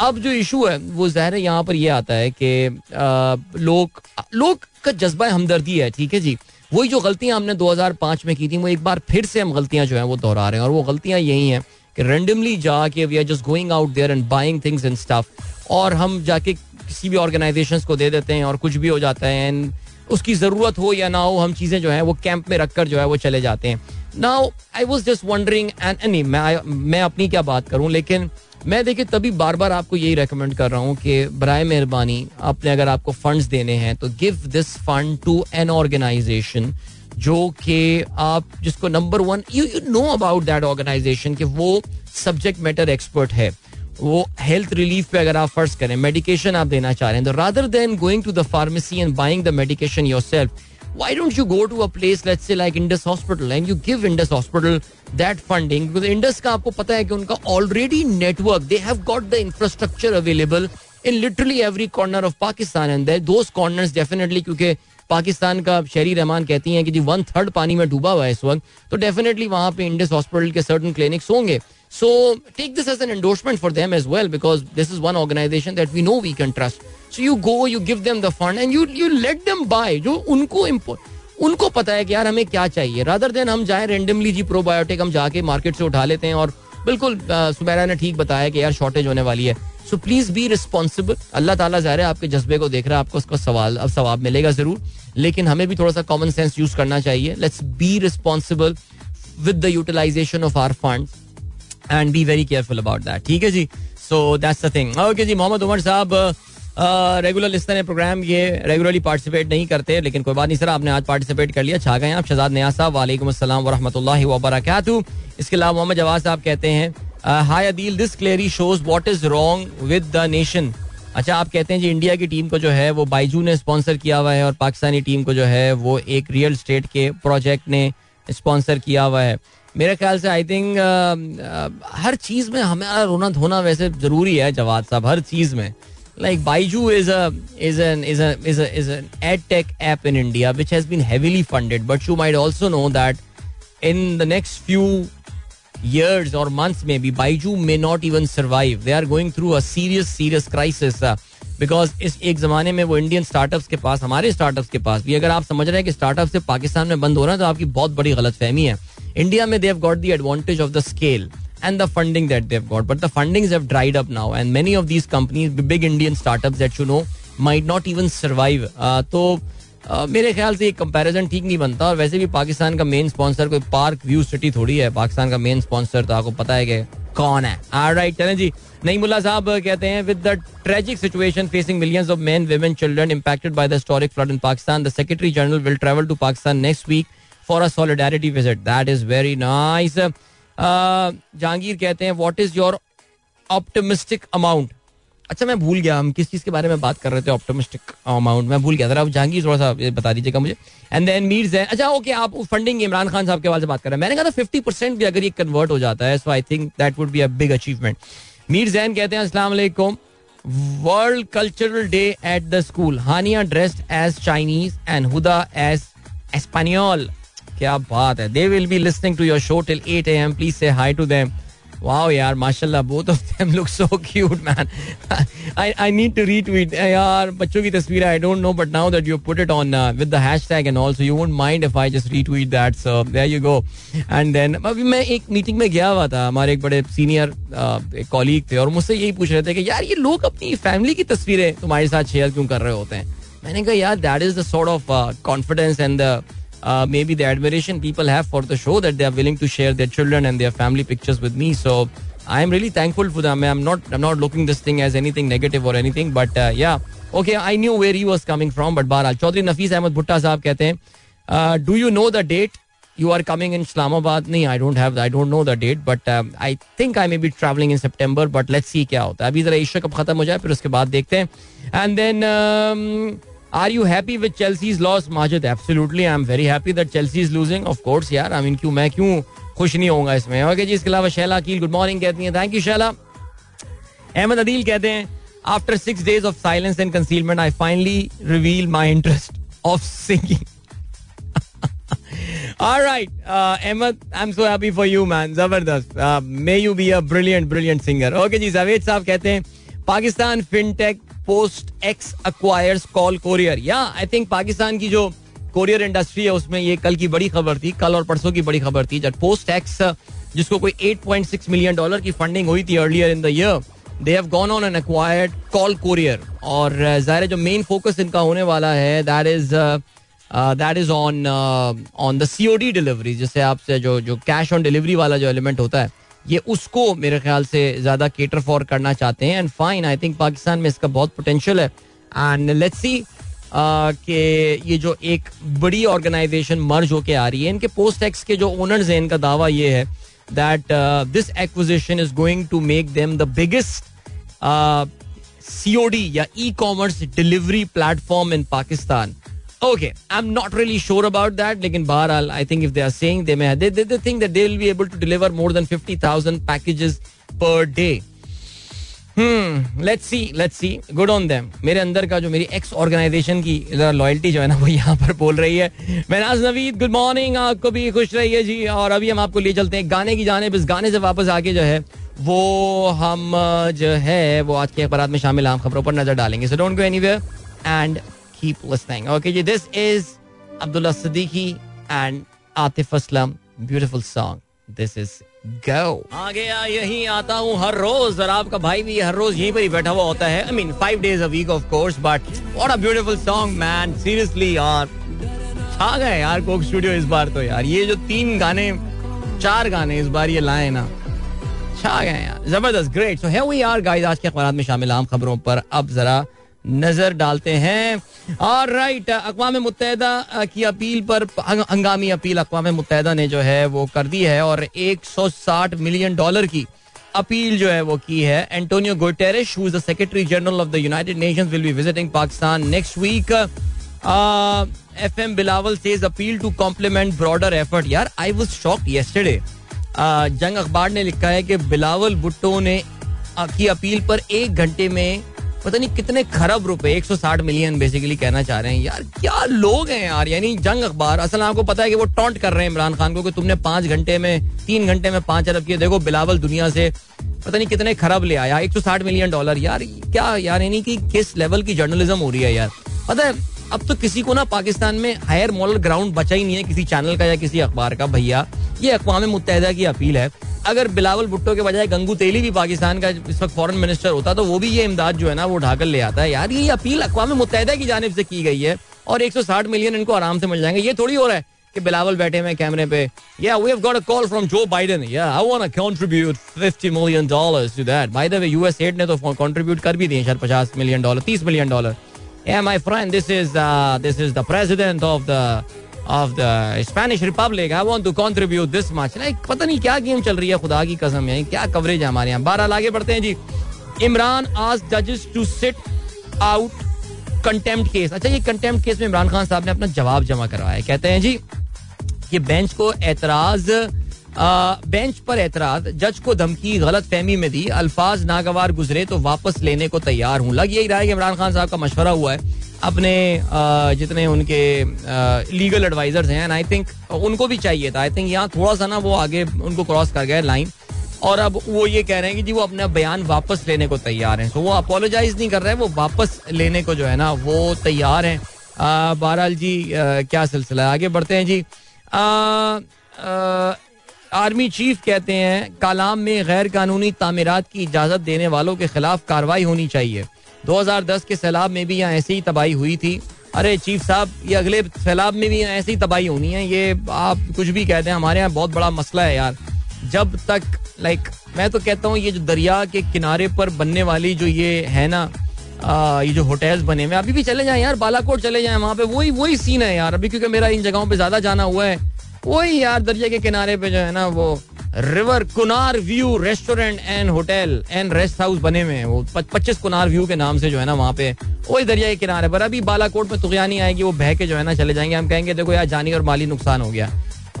S2: अब जो इशू है वो ज़ाहिर यहाँ पर यह आता है कि लोग लोग का जज्बा हमदर्दी है ठीक है जी वही जो गलतियां हमने 2005 में की थी वो एक बार फिर से हम गलतियां जो हैं वो दोहरा रहे हैं और वो गलतियां यही हैं कि रेंडमली जाके we are just going out there and buying things and stuff और हम जाके किसी भी ऑर्गेनाइजेशन को दे देते हैं और कुछ भी हो जाता है एंड उसकी ज़रूरत हो या ना हो हम चीज़ें जो है वो कैंप में रख कर जो है वो चले जाते हैं now I was just wondering and any मैं मैं अपनी क्या बात करूँ लेकिन मैं देखिए तभी बार बार आपको यही रेकमेंड कर रहा हूँ कि बर मेहरबानी आपने अगर आपको फंड्स देने हैं तो give this fund to an organisation जो कि आप जिसको number one you you know about that organisation कि वो सब्जेक्ट मैटर एक्सपर्ट है वो हेल्थ रिलीफ पे अगर आप फर्ज करें मेडिकेशन आप देना चाह रहे हैं तो rather than going to the pharmacy and buying the medication yourself why don't you go to a place let's say like Indus Hospital and you give Indus Hospital that funding because Indus का आपको पता है कि उनका already network they have got the infrastructure available in literally every corner of Pakistan and there those corners definitely क्योंकि पाकिस्तान का शहरी रहमान कहती हैं कि जी वन थर्ड पानी में डूबा हुआ है इस वक्त तो डेफिनेटली वहां पे इंडस हॉस्पिटल के सर्टन क्लिनिक्स होंगे So take this as an endorsement for them as well because this is one organization that we know we can trust. So you go, you give them the fund and you you let them buy जो उनको import, उनको पता है कि यार हमें क्या चाहिए रादर देन हम जाए रेंडमली जी प्रोबायोटिक हम जाके मार्केट से उठा लेते हैं और बिल्कुल सुमेरा ने ठीक बताया कि यार शॉर्टेज होने वाली है सो प्लीज बी रिस्पॉन्सिबल अल्लाह ताला जाहिर है आपके जज्बे को देख रहा है आपको उसका सवाल अब सवाब मिलेगा जरूर लेकिन हमें भी थोड़ा सा कॉमन सेंस यूज करना चाहिए let's be responsible with the utilisation of our fund and be very careful about that ठीक है जी so that's the thing okay जी मोहम्मद उमर साहब रेगुलर लिस्टर है प्रोग्राम ये रेगुलरली पार्टिसिपेट नहीं करते लेकिन कोई बात नहीं सर आपने आज पार्टिसिपेट कर लिया छा गए आप शजाद नया साहब वालेकुम असलम वरहमतुल्लाहि वबरकत इसके अलावा मोहम्मद जवाब साहब कहते हैं hi Adeel this clearly shows what is wrong with the nation अच्छा आप कहते हैं जी इंडिया की टीम को जो है वो बाइजू ने स्पॉन्सर किया हुआ है और पाकिस्तानी टीम को जो है वो एक रियल स्टेट के प्रोजेक्ट ने स्पॉन्सर किया हुआ है मेरे ख्याल से आई थिंक uh, uh, हर चीज में हमारा रोना धोना वैसे जरूरी है जवाब साहब हर चीज में like Byju is is is is is an ed tech app in India which has been heavily funded but you might also know that in the next few years और मंथ्स में be Byju may not even survive they are going through a serious serious crisis because इस एक जमाने में वो Indian startups के पास हमारे स्टार्टअप के पास भी अगर आप समझ रहे हैं कि स्टार्टअप से पाकिस्तान में बंद हो रहा है तो आपकी बहुत बड़ी गलत फहमी है इंडिया में देव got the advantage of the scale and the funding that they've got but the fundings have dried up now and many of these companies big indian startups that you know might not even survive uh, तो Uh, मेरे ख्याल से ये comparison ठीक नहीं बनता और वैसे भी पाकिस्तान का मेन स्पॉन्सर कोई पार्क व्यू सिटी थोड़ी है पाकिस्तान का मेन स्पॉन्सर तो आपको पता है कि कौन है right, चलें जी नई मुल्ला साहब कहते हैं with the tragic situation facing millions of men women children impacted by the historic flood in Pakistan the secretary general will travel to Pakistan next week for a solidarity visit that is very nice Jahangir कहते हैं what is your optimistic amount अच्छा मैं भूल गया हम किस चीज़ के बारे में बात कर रहे थे ऑप्टोमिस्टिक अमाउंट मैं भूल गया जरा जहांगीर थोड़ा सा बता दीजिएगा मुझे एंड देन मीर्स है अच्छा ओके आप फंडिंग इमरान खान साहब के हवाले से बात कर रहे हैं मैंने कहा था फिफ्टी परसेंट भी अगर ये कन्वर्ट हो जाता है so I think that would be a big achievement Mir Jain कहते हैं असला world cultural day at the school Hania dressed as Chinese and Huda as एस्पानियल क्या बात है they will be listening to your show till 8 AM please say hi to them wow यार माशाल्लाह both of them look so cute man I I need to retweet यार बच्चों की तस्वीर I don't know but now that you put it on with the hashtag and also you won't mind if I just retweet that so there you go and then अभी मैं एक meeting में गया हुआ था हमारे एक बड़े सीनियर uh, एक कॉलीग थे और मुझसे यही पूछ रहे थे कि यार ये लोग अपनी फैमिली की तस्वीरें तुम्हारे साथ शेयर क्यों कर रहे होते हैं मैंने कहा यार that is the sort of confidence and the maybe the admiration people have for the show that they are willing to share their children and their family pictures with me so I am really thankful for them I am not I am not looking this thing as anything negative और anything but yeah okay I knew where he was coming from but बहरहाल चौधरी नफीस अहमद भुट्टा साहब कहते हैं do you know the date you are coming in Islamabad नहीं I don't have I don't know the date but I think I may be travelling in September but let's see क्या होता है अभी जरा एशिया कप खत्म हो जाए फिर उसके बाद देखते हैं and then are you happy with Chelsea's loss Majid absolutely I am very happy that Chelsea is losing of course यार आई मीन क्यों मैं क्यों खुश नहीं होगा इसमें ओके जी इसके अलावा शैला अकील गुड मॉर्निंग कहती हैं थैंक यू शैला अहमद अदील कहते हैं after six days of silence and concealment I finally reveal my interest of singing All right, uh, Ahmed, I'm so happy for you, man. Zabardast. Uh, may you be a brilliant, brilliant singer. Okay, जी जावेद साहब कहते हैं Pakistan fintech post x acquires call courier या I think Pakistan की जो courier industry है उसमें ये कल की बड़ी खबर थी कल और परसों की बड़ी खबर थी जब पोस्ट एक्स जिसको कोई 8.6 मिलियन डॉलर की फंडिंग हुई थी earlier in the year they have gone on N acquired call courier और uh, जाहिर जो मेन फोकस इनका होने वाला है that is that is on on the COD delivery जिससे आपसे जो जो कैश ऑन डिलीवरी वाला जो एलिमेंट होता है ये उसको मेरे ख्याल से ज़्यादा केटर फॉर करना चाहते हैं and fine I think Pakistan में इसका बहुत पोटेंशियल है एंड लेट्स सी कि ये जो एक बड़ी ऑर्गेनाइजेशन मर्ज होके आ रही है इनके पोस्ट एक्स के जो ओनर्स हैं इनका दावा ये है that this acquisition is going to make them the biggest C या e commerce delivery platform in Pakistan okay I am not really sure about that लेकिन all I think if they are saying they may they they think that they will be able to deliver more than 50000 packages per day hmm let's see let's see good on them मेरे अंदर का जो मेरी ex organisation की जरा loyalty जो है ना वो यहाँ पर बोल रही है मेनाज नवीद गुड मॉर्निंग आपको भी खुश रहिए जी और अभी हम आपको ले चलते हैं गाने की जानब इस गाने से वापस आके जो है वो हम जो है वो आज के अखबार में शामिल आम खबरों पर नजर डालेंगे so don't go any and keep listening. Okay, ji, this is Abdullah Siddiqui and Atif Aslam. Beautiful song. This is Go. आ गया यही आता हूँ हर रोज और आपका भाई भी हर रोज यहीं पर ही बैठा हुआ होता है I mean five days a week of course but what a beautiful song man seriously यार छा गए यार कोक स्टूडियो इस बार तो यार ये जो तीन गाने चार गाने इस बार ये लाए ना छा गए यार जबरदस्त ग्रेट सो है वी आर गाइस आज के अखबार में शामिल आम खबरों पर अब जरा नजर डालते हैं और राइट अकवा मुतहदा की अपील पर हंगामी अपील अकवा मुतहदा ने जो है वो कर दी है और 160 मिलियन डॉलर की अपील जो है वो की है Antonio Guterres who the secretary general of the United Nations will be visiting Pakistan next week F M Bilawal says appeal to complement broader effort यार I was shock yesterday Jang अखबार ने लिखा है कि बिलावल भुट्टो ने की अपील पर एक घंटे में पता नहीं कितने खरब रुपए 160 मिलियन बेसिकली कहना चाह रहे हैं यार क्या लोग हैं यार यानी जंग अखबार असल आपको पता है कि वो टॉन्ट कर रहे हैं इमरान खान को कि तुमने पांच घंटे में तीन घंटे में पांच अरब किए देखो बिलावल दुनिया से पता नहीं कितने खरब ले आया 160 मिलियन डॉलर यार क्या यार यानी कि किस लेवल की जर्नलिज्म हो रही है यार पता है अब तो किसी को ना पाकिस्तान में हायर मॉरल ग्राउंड बचा ही नहीं है किसी चैनल का या किसी अखबार का भैया ये अकवा मुतहदा की अपील है अगर बिलावल भुट्टो के बजाय गंगू तेली भी पाकिस्तान का इस वक्त फॉरन मिनिस्टर होता तो वो भी ये इमदाद जो है ना वो ढाकर ले आता है यार ये अपील अकवा मुतहदा की जानब से की गई है और 160 मिलियन इनको आराम से मिल जाएंगे ये थोड़ी हो रहा है कि बिलावल बैठे हैं कैमरे पे या we have got a call from Joe Biden या I want to contribute 50 million dollars to that by the way US aid ने तो कंट्रीब्यूट कर भी दिए शायद 50 million dollar 30 million dollar Yeah, my friend, this is uh, this is the president of the of the Spanish Republic. I want to contribute this much. Like पता नहीं क्या game चल रही है खुदा की कसम है क्या कवरेज है हमारे यहाँ बारह आगे बढ़ते हैं जी इमरान आज जजेस to sit out contempt case अच्छा ये कंटेम्प्ट केस में इमरान खान साहब ने अपना जवाब जमा करवाया कहते हैं जी कि बेंच को एतराज बेंच पर एतराज जज को धमकी गलत फहमी में दी अल्फाज नागवार गुजरे तो वापस लेने को तैयार हूँ लग यही रहा है कि इमरान खान साहब का मशवरा हुआ है अपने जितने उनके लीगल एडवाइजर्स हैं एंड आई थिंक उनको भी चाहिए था आई थिंक यहाँ थोड़ा सा ना वो आगे उनको क्रॉस कर गए लाइन और अब वो ये कह रहे हैं कि जी वो अपना बयान वापस लेने को तैयार हैं तो वो अपोलोजाइज नहीं कर रहे हैं वो वापस लेने को जो है ना वो तैयार हैं बहरहाल जी आ, क्या सिलसिला है आगे बढ़ते हैं जी आर्मी चीफ कहते हैं कालाम में गैर कानूनी तमीरत की इजाजत देने वालों के खिलाफ कार्रवाई होनी चाहिए 2010 के सैलाब में भी यहाँ ऐसी ही तबाही हुई थी अरे चीफ साहब ये अगले सैलाब में भी ऐसी तबाही होनी है ये आप कुछ भी कहते हैं हमारे यहाँ बहुत बड़ा मसला है यार जब तक लाइक मैं तो कहता हूँ ये जो दरिया के किनारे पर बनने वाली जो ये है ना आ, ये जो होटल्स बने हुए अभी भी चले जाएं यार बालाकोट चले जाएं वहाँ पे वही वही सीन है यार अभी क्योंकि मेरा इन जगहों पे ज्यादा जाना हुआ है वही यार दरिया के किनारे पे जो है ना वो river Kunar view restaurant and hotel and rest house बने हुए हैं वो पच्चीस कुनार व्यू के नाम से जो है ना वहाँ पे वही दरिया के किनारे पर अभी बालाकोट में तुगयानी आएगी वो बह के जो है ना चले जाएंगे हम कहेंगे देखो यार जानी और माली नुकसान हो गया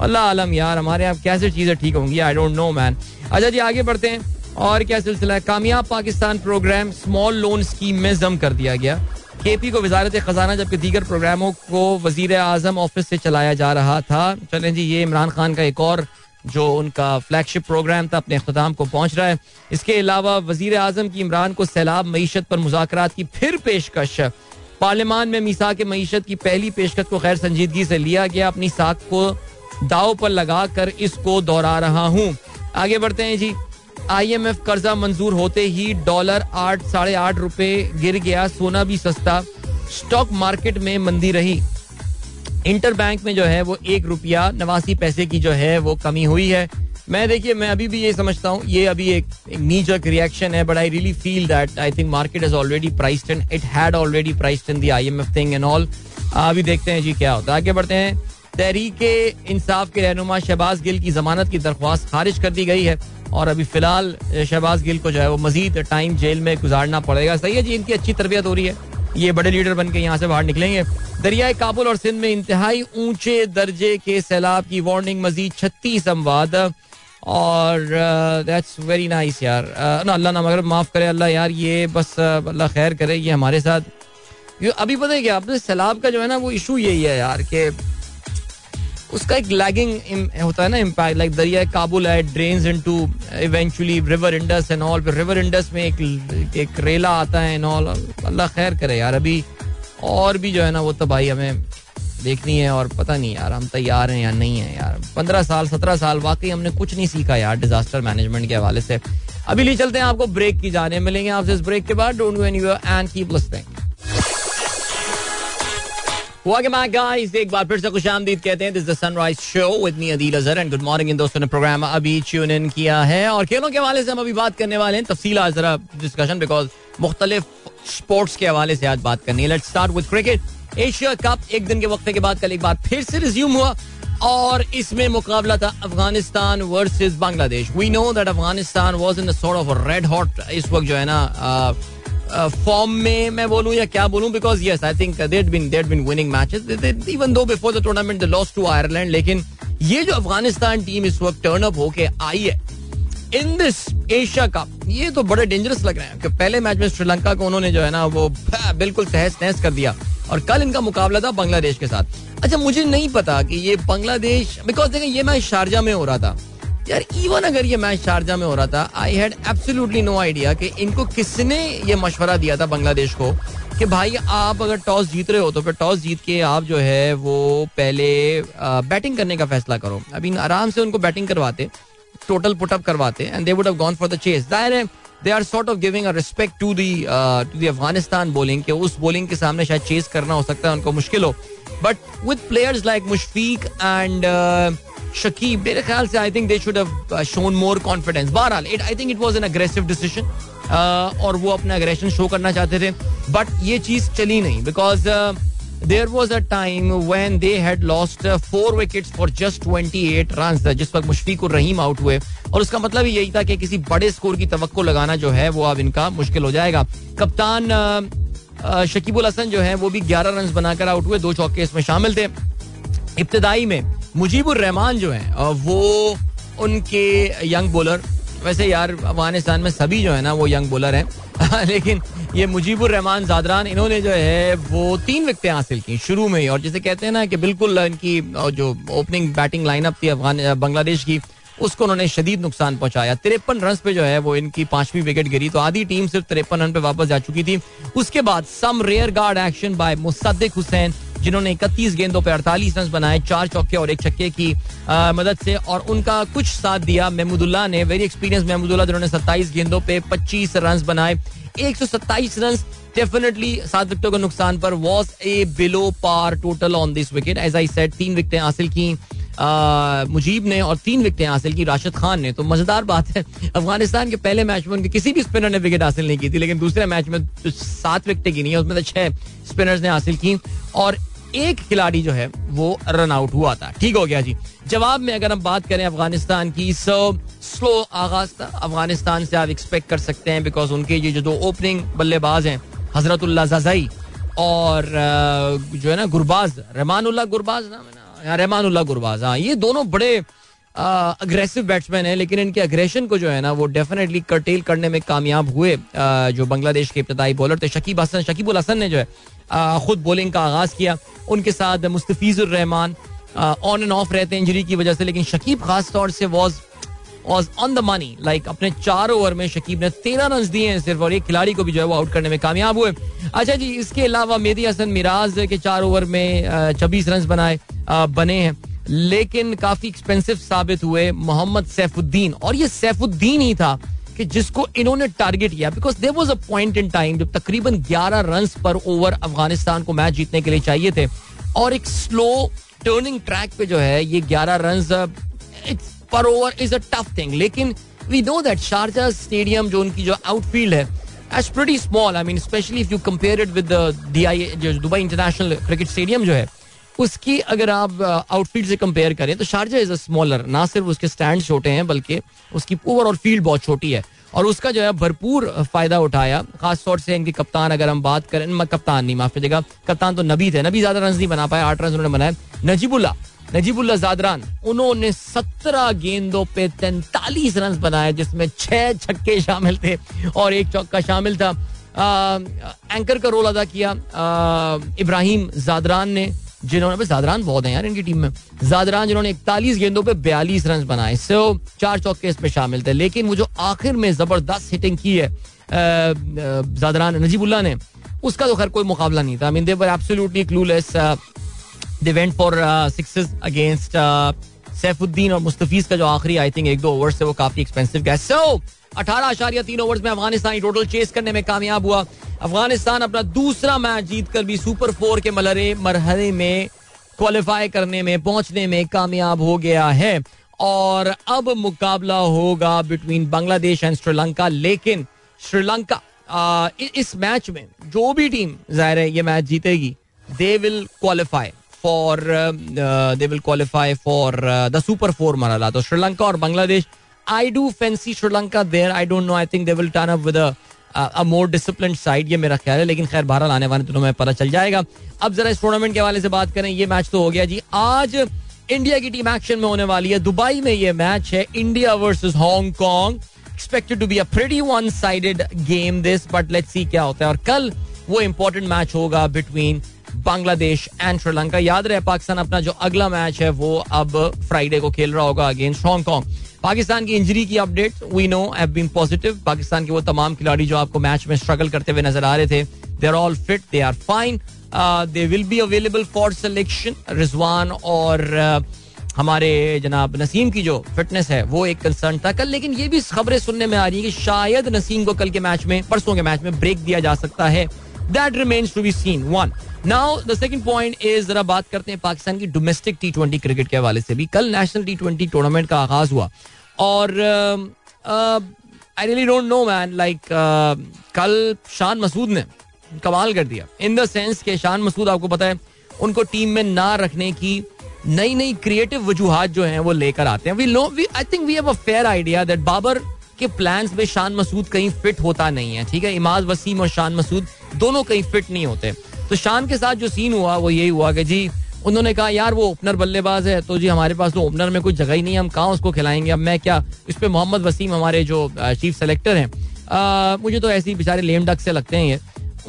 S2: अल्लाह आलम यार हमारे यहाँ कैसे चीज़ें ठीक होंगी आई डोंट नो मैन अच्छा जी आगे बढ़ते हैं और क्या सिलसिला है कामयाब Pakistan programme small loan scheme में जम कर दिया गया के पी को वजारत खजाना जबकि दीगर प्रोग्रामों को वजीर अजम ऑफिस से चलाया जा रहा था चलें जी ये इमरान खान का एक और जो उनका फ्लैगशिप प्रोग्राम था अपने अख्ताम को पहुंच रहा है इसके अलावा वजीर अजम की इमरान को सैलाब मीशत पर मुजाकर की फिर पेशकश पार्लियामान में मीसा के मीशत की पहली पेशकश को खैर संजीदगी से लिया गया अपनी साख को दाव पर लगा कर इसको दोहरा रहा हूँ आगे बढ़ते हैं जी आईएमएफ कर्जा मंजूर होते ही डॉलर आठ साढ़े आठ रुपए गिर गया सोना भी सस्ता स्टॉक मार्केट में मंदी रही इंटर बैंक में जो है वो एक रुपया नवासी पैसे की जो है वो कमी हुई है मैं देखिए मैं अभी भी ये समझता हूँ ये अभी एक नीचक रिएक्शन है but I really feel that I think market is already priced and it had already priced in the IMF thing and all अभी देखते हैं जी क्या होता है आगे बढ़ते हैं तहरीके इंसाफ के रहनुमा शहबाज गिल की जमानत की दरख्वास्त खारिज कर दी गई है और अभी फिलहाल शहबाज गिल को जो है वो मजीद टाइम जेल में गुजारना पड़ेगा सही है जी इनकी अच्छी तरबियत हो रही है ये बड़े लीडर बन के यहाँ से बाहर निकलेंगे दरियाए काबुल और सिंध में इंतहाई ऊंचे दर्जे के सैलाब की वार्निंग मजीद छत्तीस अमवाद और दैट्स वेरी नाइस यार ना अल्लाह ना मगर माफ़ करे अल्लाह यार ये बस अल्लाह खैर करे ये हमारे साथ अभी पता है क्या अपने सैलाब का जो है ना वो इशू यही है यार कि उसका एक लैगिंग होता है ना इम्पैक्ट लाइक दरिया काबुल है into eventually river Indus and all river Indus में एक एक रेला आता है एंड ऑल अल्लाह खैर करे यार अभी और भी जो है ना वो तबाही हमें देखनी है और पता नहीं यार हम तैयार हैं या नहीं है यार पंद्रह साल सत्रह साल वाकई हमने कुछ नहीं सीखा यार डिजास्टर मैनेजमेंट के हवाले से अभी ले चलते हैं आपको ब्रेक की जाने मिलेंगे आपसे इस ब्रेक के बाद don't go any and keep listening guys. एक बार फिर से खुश आमदीद कहते हैं this the sunrise show with me Adeel Azhar and good morning इन दोस्तों ने प्रोग्राम अभी ट्यून इन किया है और खेलों के हवाले से हम अभी बात करने वाले हैं तफसील आज जरा डिस्कशन बिकॉज मुख्तलिफ स्पोर्ट्स के हवाले से आज बात करनी है let's start with cricket Asia cup एक दिन के वक्त के बाद कल एक बार फिर से रिज्यूम हुआ और इसमें मुकाबला था Afghanistan versus Bangladesh we know that Afghanistan was in the sort of red hot इस वक्त जो है ना फॉर्म में मैं बोलूं या क्या बोलूं because yes I think that been that been winning matches even though before the tournament the loss to Ireland लेकिन ये जो अफगानिस्तान टीम इस वक्त टर्न अप होके आई है इन दिस एशिया कप ये तो बड़े डेंजरस लग रहे हैं कि पहले मैच में श्रीलंका को उन्होंने जो है ना वो हाँ, बिल्कुल तहस नहस कर दिया और कल इनका मुकाबला था बांग्लादेश के साथ अच्छा मुझे नहीं पता कि ये बांग्लादेश बिकॉज देखें ये मैच शारजा में हो रहा था यार इवन अगर ये मैच शारजा में हो रहा था I had absolutely no idea कि इनको किसने ये मशवरा दिया था बांग्लादेश को कि भाई आप अगर टॉस जीत रहे हो तो फिर टॉस जीत के आप जो है वो पहले बैटिंग करने का फैसला करो अभी आराम से उनको बैटिंग करवाते टोटल पुटअप करवाते and they would have gone for the chase जाहिर है they are sort of giving a respect to the to the Afghanistan bowling के उस बोलिंग के सामने शायद चेस करना हो सकता है उनको मुश्किल हो but with players like Mushfiq and Shakib मेरे ख्याल से I think they should have shown more confidence बहरहाल it I think it was an aggressive decision और वो अपना अग्रेशन शो करना चाहते थे बट ये चीज चली नहीं because there was a time when they had lost four wicket for just twenty eight run जिस वक्त मुश्फीक और रहीम आउट हुए और उसका मतलब यही था कि किसी बड़े स्कोर की तो लगाना जो है वो अब इनका मुश्किल हो जाएगा कप्तान uh, uh, शकीबुल हसन जो है वो भी ग्यारह रन बनाकर आउट हुए दो चौके इसमें शामिल थे इब्तदाई में मुजीबुर रहमान जो हैं वो उनके यंग बोलर वैसे यार अफगानिस्तान में सभी जो है ना वो यंग बोलर हैं लेकिन ये मुजीबुर रहमान जादरान इन्होंने जो है वो तीन विकटें हासिल की शुरू में ही और जैसे कहते हैं ना कि बिल्कुल इनकी जो ओपनिंग बैटिंग लाइनअप थी अफगान बांग्लादेश की उसको उन्होंने शदीद नुकसान पहुंचाया तिरपन रन पे जो है वो इनकी पांचवी विकेट गिरी तो आधी टीम सिर्फ तिरपन रन पे वापस जा चुकी थी उसके बाद some rearguard action by Mossadegh Hussain जिन्होंने इकतीस गेंदों पर अड़तालीस रन बनाए चार चौके और एक छक्के की मदद से और उनका कुछ साथ दिया महमूदुल्ला ने वेरी एक्सपीरियंस महमूदुल्ला जिन्होंने सत्ताईस गेंदों पर पच्चीस रन बनाए एक सौ सत्ताईस रन डेफिनेटली सात विकटों के नुकसान पर was a below par total on this wicket as I said तीन विकटें हासिल की मुजीब ने और तीन विकटें हासिल की राशिद खान ने तो मजेदार बात है अफगानिस्तान के पहले मैच में उनके किसी भी स्पिनर ने विकेट हासिल नहीं की थी लेकिन दूसरे मैच में तो सात विकेटें गिनी है उसमें तो छह स्पिनर्स ने हासिल की और एक खिलाड़ी जो है वो रन आउट हुआ था ठीक हो गया जी जवाब में अगर हम बात करें अफगानिस्तान की सो स्लो आगाज था अफगानिस्तान से आप एक्सपेक्ट कर सकते हैं बिकॉज उनके ये जो दो ओपनिंग बल्लेबाज हैं हजरतुल्ला जजाई और जो है ना गुरबाज रहमानुल्ला गुरबाज नाम है ना हाँ, रहमानुल्ला गुरबाज हाँ ये दोनों बड़े अग्रेसिव बैट्समैन है लेकिन इनके अग्रेशन को जो है ना वो डेफिनेटली कर्टेल करने में कामयाब हुए जो बांग्लादेश के इब्तदाई बॉलर थे शकीब हसन शकीबुल हसन ने जो है खुद बॉलिंग का आगाज किया उनके साथ मुस्तफ़ीज़ुररहमान ऑन एंड ऑफ रहते हैं इंजरी की वजह से लेकिन शकीब खास तौर से was was on the money like अपने चार ओवर में शकीब ने तेरह रन दिए हैं सिर्फ और एक खिलाड़ी को भी जो है वो आउट करने में कामयाब हुए अच्छा जी इसके अलावा मेदी हसन मिराज के चार ओवर में छब्बीस रन बनाए बने हैं लेकिन काफी एक्सपेंसिव साबित हुए मोहम्मद सैफुद्दीन और ये सैफुद्दीन ही था कि जिसको इन्होंने टारगेट किया because there was a point in time जब तकरीबन 11 रन पर ओवर अफगानिस्तान को मैच जीतने के लिए चाहिए थे और एक स्लो टर्निंग ट्रैक पे जो है ये 11 run it's per over is a tough thing लेकिन we know that Sharjah stadium जो उनकी जो आउटफील्ड है as pretty small I mean specially if you compare it with Dubai international cricket stadium जो है उसकी अगर आप आउटफील्ड से कंपेयर करें तो शारजा इज़ अ स्मॉलर ना सिर्फ उसके स्टैंड छोटे हैं बल्कि उसकी ओवरऑल फील्ड बहुत छोटी है और उसका जो है भरपूर फायदा उठाया खास तौर से इनके कप्तान अगर हम बात करें मैं कप्तान नहीं माफ कीजिएगा कप्तान तो नबी थे नबी ज्यादा रन नहीं बना पाए आठ रन उन्होंने बनाए नजीबुल्ला नजीबुल्ला जादरान उन्होंने सत्रह गेंदों पे तैतालीस रन बनाए जिसमें छह छक्के शामिल थे और एक चौका शामिल था आ, एंकर का रोल अदा किया आ, इब्राहिम जादरान ने जिन्होंने जादरान बहुत है यार इनकी टीम में जादरान जिन्होंने इकतालीस गेंदों पे बयालीस रन बनाए सो चार चौके इसमें शामिल थे लेकिन वो जो आखिर में जबरदस्त हिटिंग की है जादरान नजीबुल्ला ने उसका तो खैर कोई मुकाबला नहीं था I mean they were absolutely clueless they went for sixes against Saifuddin और मुस्तफीज का जो आखिरी आई थिंक एक दो ओवर से वो काफी एक्सपेंसिव गए सो अठारह आशारिया तीन ओवर्स में अफगानिस्तान टोटल चेस करने में कामयाब हुआ अफगानिस्तान अपना दूसरा मैच जीतकर भी सुपर फोर के मलरे मरहरे में क्वालिफाई करने में पहुंचने में कामयाब हो गया है और अब मुकाबला होगा बिटवीन बांग्लादेश एंड श्रीलंका लेकिन श्रीलंका इस मैच में जो भी टीम जाहिर है ये मैच जीतेगी they will qualify for they will qualify for the super four माना ला तो श्रीलंका और Bangladesh I do fancy Sri Lanka there I don't know I think they will turn up with a more discipline side ये मेरा ख्याल है लेकिन खैर बाहर आने वाले दिनों में पता चल जाएगा अब जरा इस टूर्नामेंट के हवाले से बात करें ये मैच तो हो गया जी आज इंडिया की टीम एक्शन में होने वाली है दुबई में ये मैच है India versus Hong Kong expected to be a one sided game this but let's see क्या होता है और कल वो इंपॉर्टेंट मैच होगा बिटवीन बांग्लादेश एंड श्रीलंका याद रहे पाकिस्तान अपना जो अगला मैच है वो अब फ्राइडे को खेल रहा होगा अगेंस्ट हांगकॉन्ग पाकिस्तान की इंजरी की update we know have been positive Pakistan के वो तमाम खिलाड़ी जो आपको मैच में स्ट्रगल करते हुए नजर आ रहे थे they are all fit they are fine they will be available for selection Rizwan और uh, हमारे जनाब नसीम की जो फिटनेस है वो एक कंसर्न था कल लेकिन ये भी खबरें सुनने में आ रही है कि शायद नसीम को कल के मैच में परसों के मैच में ब्रेक दिया जा सकता है that remains to be seen one now the second point is जरा बात करते हैं पाकिस्तान की डोमेस्टिक टी ट्वेंटी क्रिकेट के हवाले से भी कल नेशनल टी ट्वेंटी टूर्नामेंट का आगाज हुआ और I really don't know man like कल शान मसूद ने कमाल कर दिया इन द सेंस के शान मसूद आपको पता है उनको टीम में ना रखने की नई नई क्रिएटिव वजूहत जो हैं वो लेकर आते हैं we know we I think we have a fair idea that Babar के प्लान्स में शान मसूद कहीं फिट होता नहीं है ठीक है इमाद वसीम और शान मसूद दोनों कहीं फिट नहीं होते तो शान के साथ जो सीन हुआ वो यही हुआ कि जी उन्होंने कहा यार वो ओपनर बल्लेबाज है तो जी हमारे पास तो ओपनर में कोई जगह ही नहीं है हम कहाँ उसको खिलाएंगे अब मैं क्या इस पर मोहम्मद वसीम हमारे जो चीफ सेलेक्टर हैं मुझे तो ऐसे ही बेचारे लेम डक से लगते हैं ये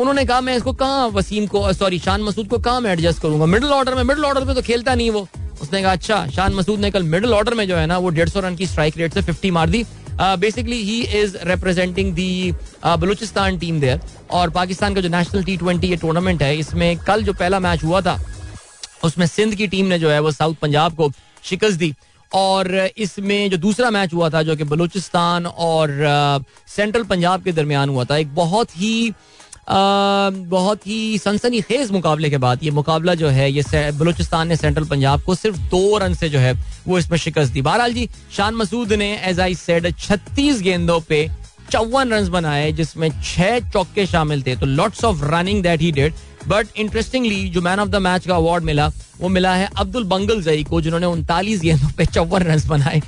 S2: उन्होंने कहा मैं इसको कहाँ वसीम को सॉरी शान मसूद को कहाँ मैं एडजस्ट करूंगा मिडिल ऑर्डर में मिडिल ऑर्डर में तो खेलता नहीं वो उसने कहा अच्छा शान मसूद ने कल मिडिल ऑर्डर में जो है ना वो डेढ़ सौ रन की स्ट्राइक रेट से फिफ्टी मार दी basically he is representing the Balochistan team there और पाकिस्तान का जो नेशनल टी ट्वेंटी ये टूर्नामेंट है इसमें कल जो पहला मैच हुआ था उसमें सिंध की टीम ने जो है वो साउथ पंजाब को शिकस्त दी और इसमें जो दूसरा मैच हुआ था जो कि बलूचिस्तान और सेंट्रल uh, पंजाब के दरमियान हुआ था एक बहुत ही बहुत ही सनसनी खेज मुकाबले के बाद ये मुकाबला जो है ये बलूचिस्तान ने सेंट्रल पंजाब को सिर्फ दो रन से जो है वो इसमें शिकस्त दी बहरहाल जी शान मसूद ने एज आई सेड छत्तीस गेंदों पे चौवन रन बनाए जिसमें छह चौके शामिल थे तो lots of running that he did but interestingly जो मैन ऑफ द मैच का अवार्ड मिला वो मिला है अब्दुल बंगल जई को जिन्होंने उनतालीस गेंदों पे चौवन रन बनाए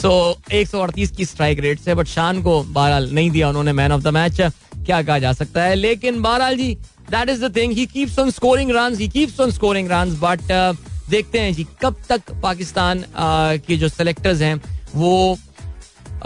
S2: सो एक सौ अड़तीस की स्ट्राइक रेट से बट शान को बहरहाल नहीं दिया उन्होंने मैन ऑफ द मैच क्या कहा जा सकता है लेकिन बहरहाल जी that is the thing he keeps on scoring run he keeps on scoring run but देखते हैं जी कब तक पाकिस्तान uh, के जो सेलेक्टर्स हैं वो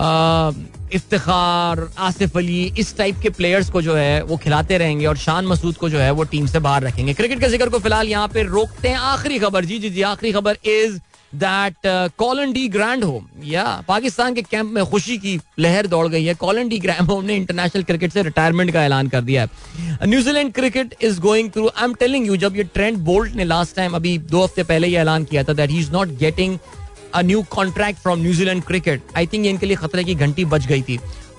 S2: uh, इफ्तार आसिफ अली इस टाइप के प्लेयर्स को जो है वो खिलाते रहेंगे और शान मसूद को जो है वो टीम से बाहर रखेंगे क्रिकेट के जिक्र को फिलहाल यहाँ पे रोकते हैं आखिरी खबर जी जी जी आखिरी खबर is that Colin de grand home या पाकिस्तान के कैंप में खुशी की लहर दौड़ गई है कॉलन डी ग्रैंड होम ने इंटरनेशनल क्रिकेट से रिटायरमेंट का ऐलान कर दिया है New Zealand cricket is going through I am telling you जब ये ट्रेंड बोल्ट ने लास्ट टाइम अभी दो हफ्ते पहले ये ऐलान किया था that he is not getting a new contract from New Zealand cricket I think इनके लिए खतरे की घंटी बच गई थी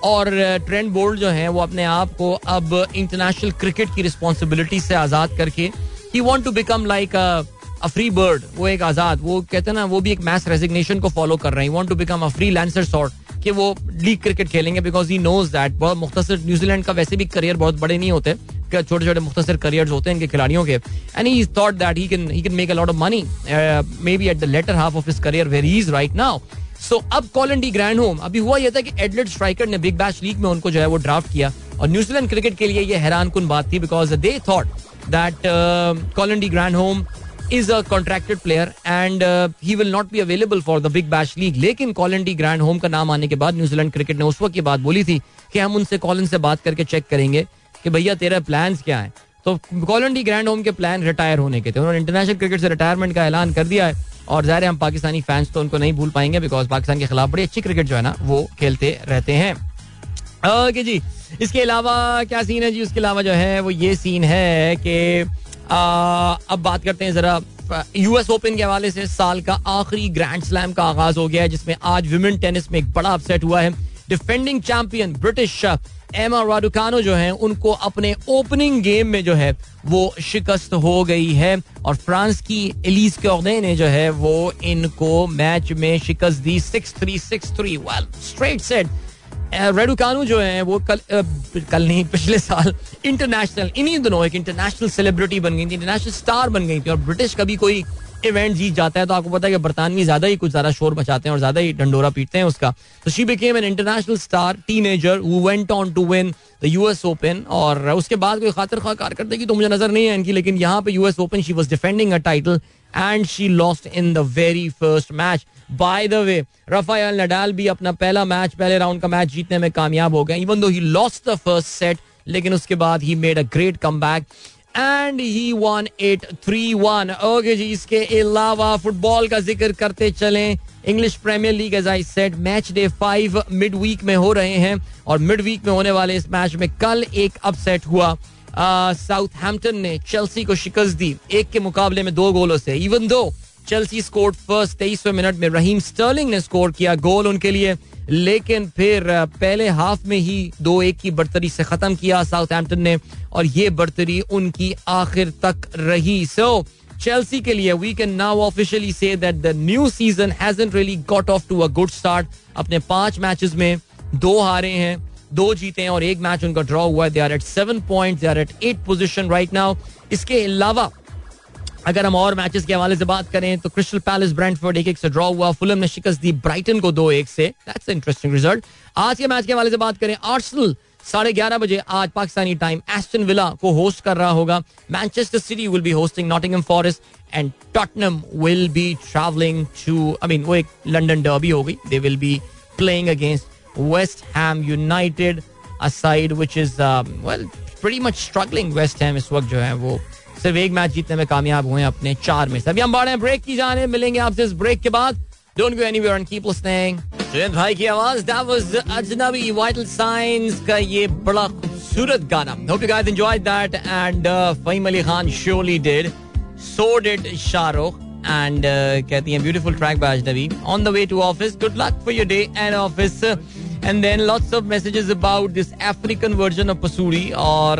S2: और ट्रेंड बोल्ड जो है वो अपने आप को अब इंटरनेशनल क्रिकेट की रिस्पॉन्सिबिलिटी से आज़ाद करके he want to become like a free bird वो एक आज़ाद वो कहते हैं ना वो भी एक मैस रेजिग्नेशन को फॉलो कर रहे हैं want to become a freelancer sort कि वो लीग क्रिकेट खेलेंगे बिकॉज ही नोज दैट बहुत मुख्तर न्यूजीलैंड का वैसे भी करियर बहुत बड़े नहीं होते छोटे छोटे मुख्तर करियर्स होते हैं इनके खिलाड़ियों के and he thought that he can he can make a lot of money maybe at the latter half of his career where he is right now so अब कॉलन डी ग्रैंड होम अभी हुआ यह था कि Adelaide striker ने big bash league में उनको जो है वो ड्राफ्ट किया और न्यूजीलैंड क्रिकेट के लिए ये हैरान कन बात थी because they thought that Colin de grand home is a contracted player and he will not be available for the big bash league लेकिन कॉलन डी ग्रैंड होम का नाम आने के बाद न्यूजीलैंड क्रिकेट ने उस वक्त ये बात बोली थी कि हम उनसे कॉलन से बात करके चेक करेंगे कि भैया तेरा प्लान क्या है तो कॉलंडी ग्रैंड होम के प्लान रिटायर होने के थे उन्होंने इंटरनेशनल क्रिकेट से रिटायरमेंट का ऐलान कर दिया है और ज़ाहिर हम पाकिस्तानी फैंस तो उनको नहीं भूल पाएंगे बिकॉज पाकिस्तान के खिलाफ बड़ी अच्छी क्रिकेट जो है ना वो खेलते रहते हैं ओके जी इसके अलावा क्या सीन है जी उसके अलावा जो है वो ये सीन है कि अब बात करते हैं ज़रा यूएस ओपन के हवाले से साल का आखिरी ग्रैंड स्लैम का आगाज हो गया है जिसमें आज विमेन टेनिस में एक बड़ा अपसेट हुआ है defending champion British Emma Raducanu जो हैं उनको अपने ओपनिंग गेम में जो है वो शिकस्त हो गई है और फ्रांस की एलिस क्योर्दे ने जो है वो इनको मैच में शिकस्त दी six three six three well straight set Raducanu जो है वो कल कल नहीं पिछले साल इंटरनेशनल इन्हीं दिनों एक इंटरनेशनल सेलिब्रिटी बन गई थी इंटरनेशनल स्टार बन गई थी और ब्रिटिश कभी कोई इवेंट जीत जाता है तो आपको पता है कि बरतानवी ज्यादा ही कुछ ज्यादा शोर बचाते हैं और ज्यादा ही डंडोरा पीटते हैं उसका तो she became an international star teenager went on to win the US open और उसके बाद कोई खातर खा कारकर्दगी तो मुझे नजर नहीं है इनकी लेकिन यहाँ पे US open she was defending a title and she lost in the very first match by the way Rafael Nadal भी अपना पहला मैच पहले राउंड का मैच जीतने में कामयाब हो गए even though he lost the first set लेकिन उसके बाद he made a great come and he won eight three one okay जी इसके अलावा फुटबॉल का जिक्र करते चले English premier league as I said match day five mid week में हो रहे हैं और मिड वीक में होने वाले इस मैच में कल एक अपसेट हुआ साउथ uh, ने चेल्सी को शिकस्त दी एक के मुकाबले में दो गोलों से even though Chelsea score first तेईसवें मिनट में रहीम स्टर्लिंग ने स्कोर किया गोल उनके लिए लेकिन फिर पहले हाफ में ही दो एक की बढ़तरी से खत्म किया साउथ एम्पटन ने और ये बढ़तरी उनकी आखिर तक रही सो so, चेल्सी के लिए we can now officially say that the new season hasn't really got off to a good start अपने पांच मैचेस में दो हारे हैं दो जीते हैं और एक मैच उनका ड्रॉ हुआ है they are at seven point they are at eight position right now इसके अलावा अगर हम और मैचेस के हवाले से बात करें तो क्रिस्टल पैलेस ब्रेंटफोर्ड एक एक से ड्रॉ हुआ फुलम ने शिकस्त दी ब्राइटन को दो एक से दैट्स इंटरेस्टिंग रिजल्ट आज के मैच के हवाले से बात करें आर्सनल साढ़े ग्यारह बजे आज पाकिस्तानी टाइम एस्टन विला को होस्ट कर रहा होगा Manchester City will be hosting Nottingham Forest and Tottenham will be travelling to I mean वो एक लंडन डर्बी हो गई they will be playing against West Ham United a side which is well pretty much struggling West Ham इस वक्त जो है वो सिर्फ एक मैच जीतने में कामयाब हुए अपने चार में सभी हम बढ़ रहे हैं ब्रेक की जाने मिलेंगे आपसे इस ब्रेक के बाद don't go any and keep listening भाई की आवाज that was Ajnabi Vital Signs का ये बड़ा खूबसूरत गाना hope you guys enjoyed that and Faheem Ali Khan surely did so did Shahrukh and कहती हैं beautiful track by Ajnabi on the way to office good luck for your day and office and then lots of messages about this African version of Pasoori और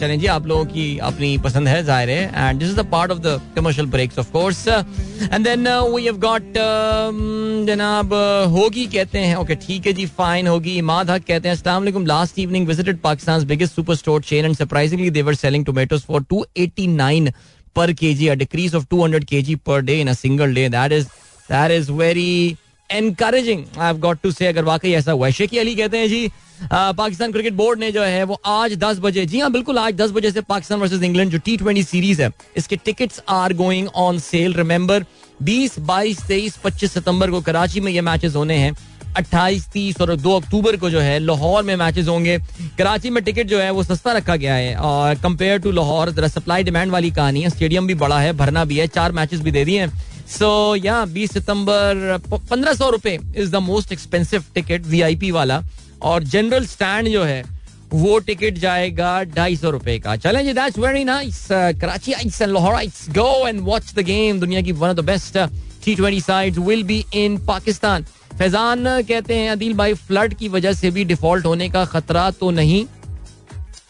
S2: चलें जी आप लोगों की अपनी पसंद है जाहिर है and this is the part of the commercial breaks of course and then we have got जनाब होगी कहते हैं ओके ठीक है जी फाइन होगी इमाद हक कहते हैं अस्सलाम वालेकुम last evening visited Pakistan biggest super store chain and surprisingly they're selling tomatoes for 289 per kg a decrease of 200 kg per day in a single day that is that is very encouraging I have got to say अगर वाकई ऐसा हुआ शेखी अली कहते हैं जी Pakistan cricket board ने जो है वो आज 10 बजे जी हाँ बिल्कुल आज 10 बजे से पाकिस्तान वर्सेस इंग्लैंड जो टी ट्वेंटी सीरीज है इसके tickets are going on sale remember 20, 22, 23, 25 सितंबर को कराची में ये मैचेस होने हैं अट्ठाईस तीस और दो अक्टूबर को जो है लाहौर में मैचेस होंगे कराची में टिकट जो है वो सस्ता रखा गया है और कंपेयर टू लाहौर जरा सप्लाई डिमांड वाली कहानी है स्टेडियम भी बड़ा है भरना भी है चार मैचेस भी दे दिए हैं सो या बीस सितंबर पंद्रह सौ रुपए is the most expensive ticket VIP वाला और जनरल स्टैंड जो है वो टिकट जाएगा ढाई सौ रुपए का चले जी that's very nice Karachiites and Lahoreites go and watch the game दुनिया की one of the best T twenty side will be in Pakistan Faizan कहते हैं अदिल भाई फ्लड की वजह से भी डिफॉल्ट होने का खतरा तो नहीं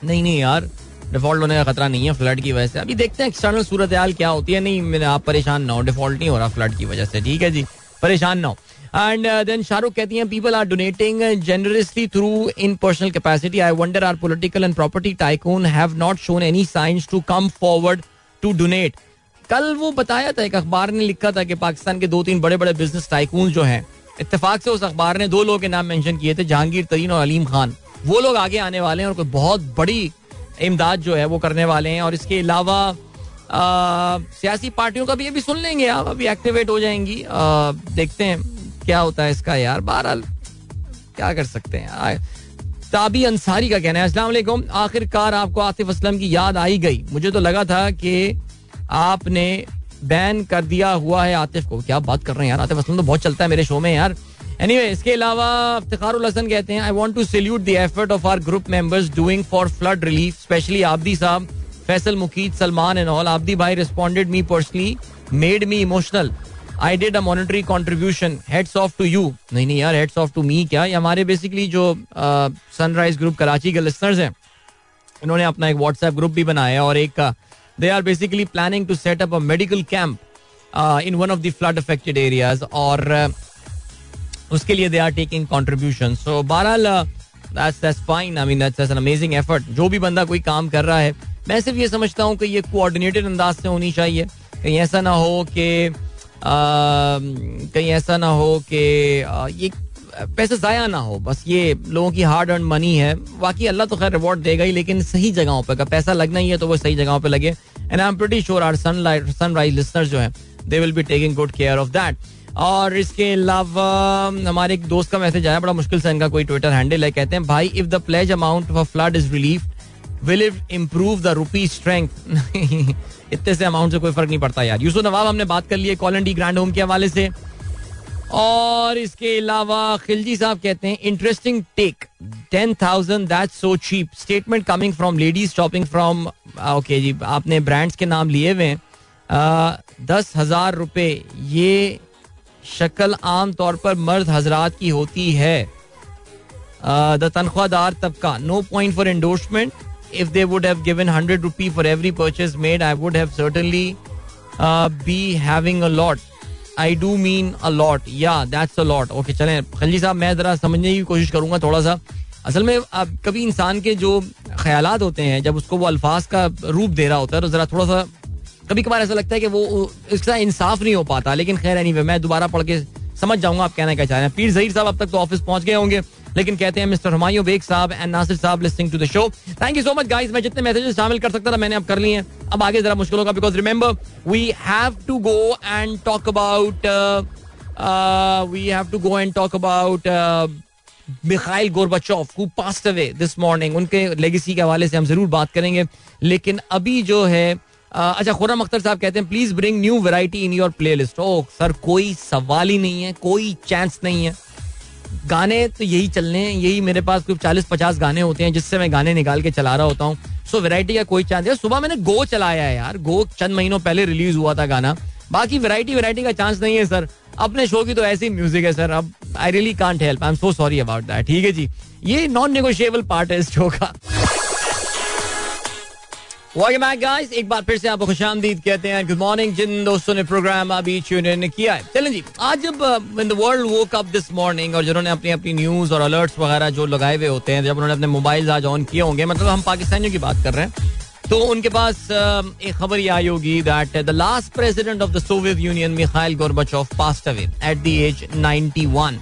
S2: नहीं नहीं यार डिफॉल्ट होने का खतरा नहीं है फ्लड की वजह से अभी देखते हैं एक्सटर्नल सूरत हाल क्या होती है नहीं मैंने आप परेशान ना हो डिफॉल्ट नहीं हो रहा फ्लड की वजह से ठीक है जी परेशान ना हो एंड देन uh, शाहरुख कहती हैं people are donating generously through in personal capacity I wonder are political and property tycoon have not shown any signs to come forward to donate कल वो बताया था एक अखबार ने लिखा था कि पाकिस्तान के दो तीन बड़े बड़े बिजनेस टाइकून जो हैं इतफाक से उस अखबार ने दो लोगों के नाम मेंशन किए थे जहांगीर तरीन और अलीम खान वो लोग आगे आने वाले हैं और कोई बहुत बड़ी इमदाद जो है वो करने वाले हैं और इसके अलावा सियासी पार्टियों का भी अभी सुन लेंगे आप अभी एक्टिवेट हो जाएंगी आ, देखते हैं क्या होता है इसका यार बहरहाल क्या कर सकते हैं ताबी अंसारी का कहना है अस्सलाम आखिरकार आपको आतिफ असलम की याद आई गई मुझे तो लगा था कि आपने बैन कर दिया हुआ है आतिफ को क्या बात कर रहे हैं यार आतिफ असलम तो बहुत चलता है मेरे शो में यार एनी anyway, इसके अलावा इफ्तार हसन कहते हैं I want to salute the effort of our group members doing for flood relief specially Abdi साहब फैसल मुकीद सलमान एंड ऑल आबदी भाई responded me personally made me emotional I did a monetary contribution heads off to you नहीं नहीं यार hats off to me क्या ये हमारे basically जो sunrise group Karachi के लिस्नर्स हैं इन्होंने अपना एक व्हाट्सएप ग्रुप भी बनाया और एक they are basically planning to set up a medical camp in one of the flood affected areas और उसके लिए they are taking contribution so बहरहाल एफर्ट जो भी बंदा कोई काम कर रहा है मैं सिर्फ ये समझता हूँ कि ये कोऑर्डिनेटेड अंदाज से होनी चाहिए कहीं ऐसा ना हो कि कहीं ऐसा ना हो कि ये पैसे ज़ाया ना हो बस ये लोगों की हार्ड अर्न मनी है बाकी अल्लाह तो खैर रिवॉर्ड देगा ही लेकिन सही जगहों पर पैसा लगना ही है तो वो सही जगहों पर लगे and I am pretty sure our sun light sunrise listeners जो है they will be taking good care of that और इसके अलावा हमारे एक दोस्त का मैसेज आया बड़ा मुश्किल से इनका कोई ट्विटर हैंडल है कहते हैं भाई if the pledge amount for flood is relief will it improve the rupee strength इतने से अमाउंट से कोई फर्क नहीं पड़ता यार यूसुफ नवाब हमने बात कर ली है call and D grand home के हवाले से और इसके अलावा खिलजी साहब कहते हैं interesting take ten thousand that so cheap statement coming from ladies shopping from okay जी आपने ब्रांड्स के नाम लिए हुए हैं uh, दस हजार रुपये ये शक्ल आम तौर पर मर्द हजरात की होती है uh, द तनख्वाहदार तबका no point for endorsement if they would have given hundred rupee for every purchase made I would have certainly be having a lot I do mean a lot या दैट्स अलॉट ओके चले खलजी साहब मैं ज़रा समझने की कोशिश करूंगा थोड़ा सा असल में अब कभी इंसान के जो ख्याल होते हैं जब उसको वो अल्फाज का रूप दे रहा होता है तो ज़रा थोड़ा सा कभी कभार ऐसा लगता है कि वो इसका इंसाफ नहीं हो पाता लेकिन खैर एनी anyway, मैं दोबारा पढ़ के समझ जाऊंगा आप कहना क्या चाह रहे हैं पीर जहीर साहब अब तक तो ऑफिस पहुंच गए होंगे लेकिन कहते हैं मिस्टर हमायूं बेग साहब एंड नासिर साहब listing to the show thank you so much guys मैं जितने मैसेजेस शामिल कर सकता था मैंने अब कर लिए हैं अब आगे जरा मुश्किल होगा because remember we have to go and talk about we have to go and talk about Mikhail Gorbachev who passed away this morning उनके लेगेसी के हवाले से हम जरूर बात करेंगे लेकिन अभी जो है uh, अच्छा खुर्रम अख्तर साहब कहते हैं please bring new variety in your play list oh sir कोई सवाल ही नहीं है कोई चांस नहीं है गाने तो यही चलने यही मेरे पास कोई चालीस पचास गाने होते हैं जिससे मैं गाने निकाल के चला रहा होता हूँ सो वेराइटी का कोई चांस है सुबह मैंने गो चलाया है यार गो चंद महीनों पहले रिलीज हुआ था गाना बाकी वेराइटी वेराइटी का चांस नहीं है सर अपने शो की तो ऐसी म्यूजिक है सर अब I really can't help I am so sorry about that ठीक है जी ये नॉन नेगोशिएबल पार्ट है इस शो का वेलकम बैक गाइस एक बार फिर से आपको खुश आमदीद कहते हैं गुड मॉर्निंग जिन दोस्तों ने प्रोग्राम अभी ट्यून इन किया है चलें जी आज जब इन द वर्ल्ड वो कप दिस मॉर्निंग और जिन्होंने अपनी अपनी न्यूज़ और अलर्ट्स वगैरह जो लगाए हुए होते हैं जब उन्होंने अपने मोबाइल आज ऑन किए होंगे मतलब हम पाकिस्तानियों की बात कर रहे हैं तो उनके पास uh, एक खबर ये आई होगी that the last president of the Soviet Union Mikhail Gorbachev passed away at the age 91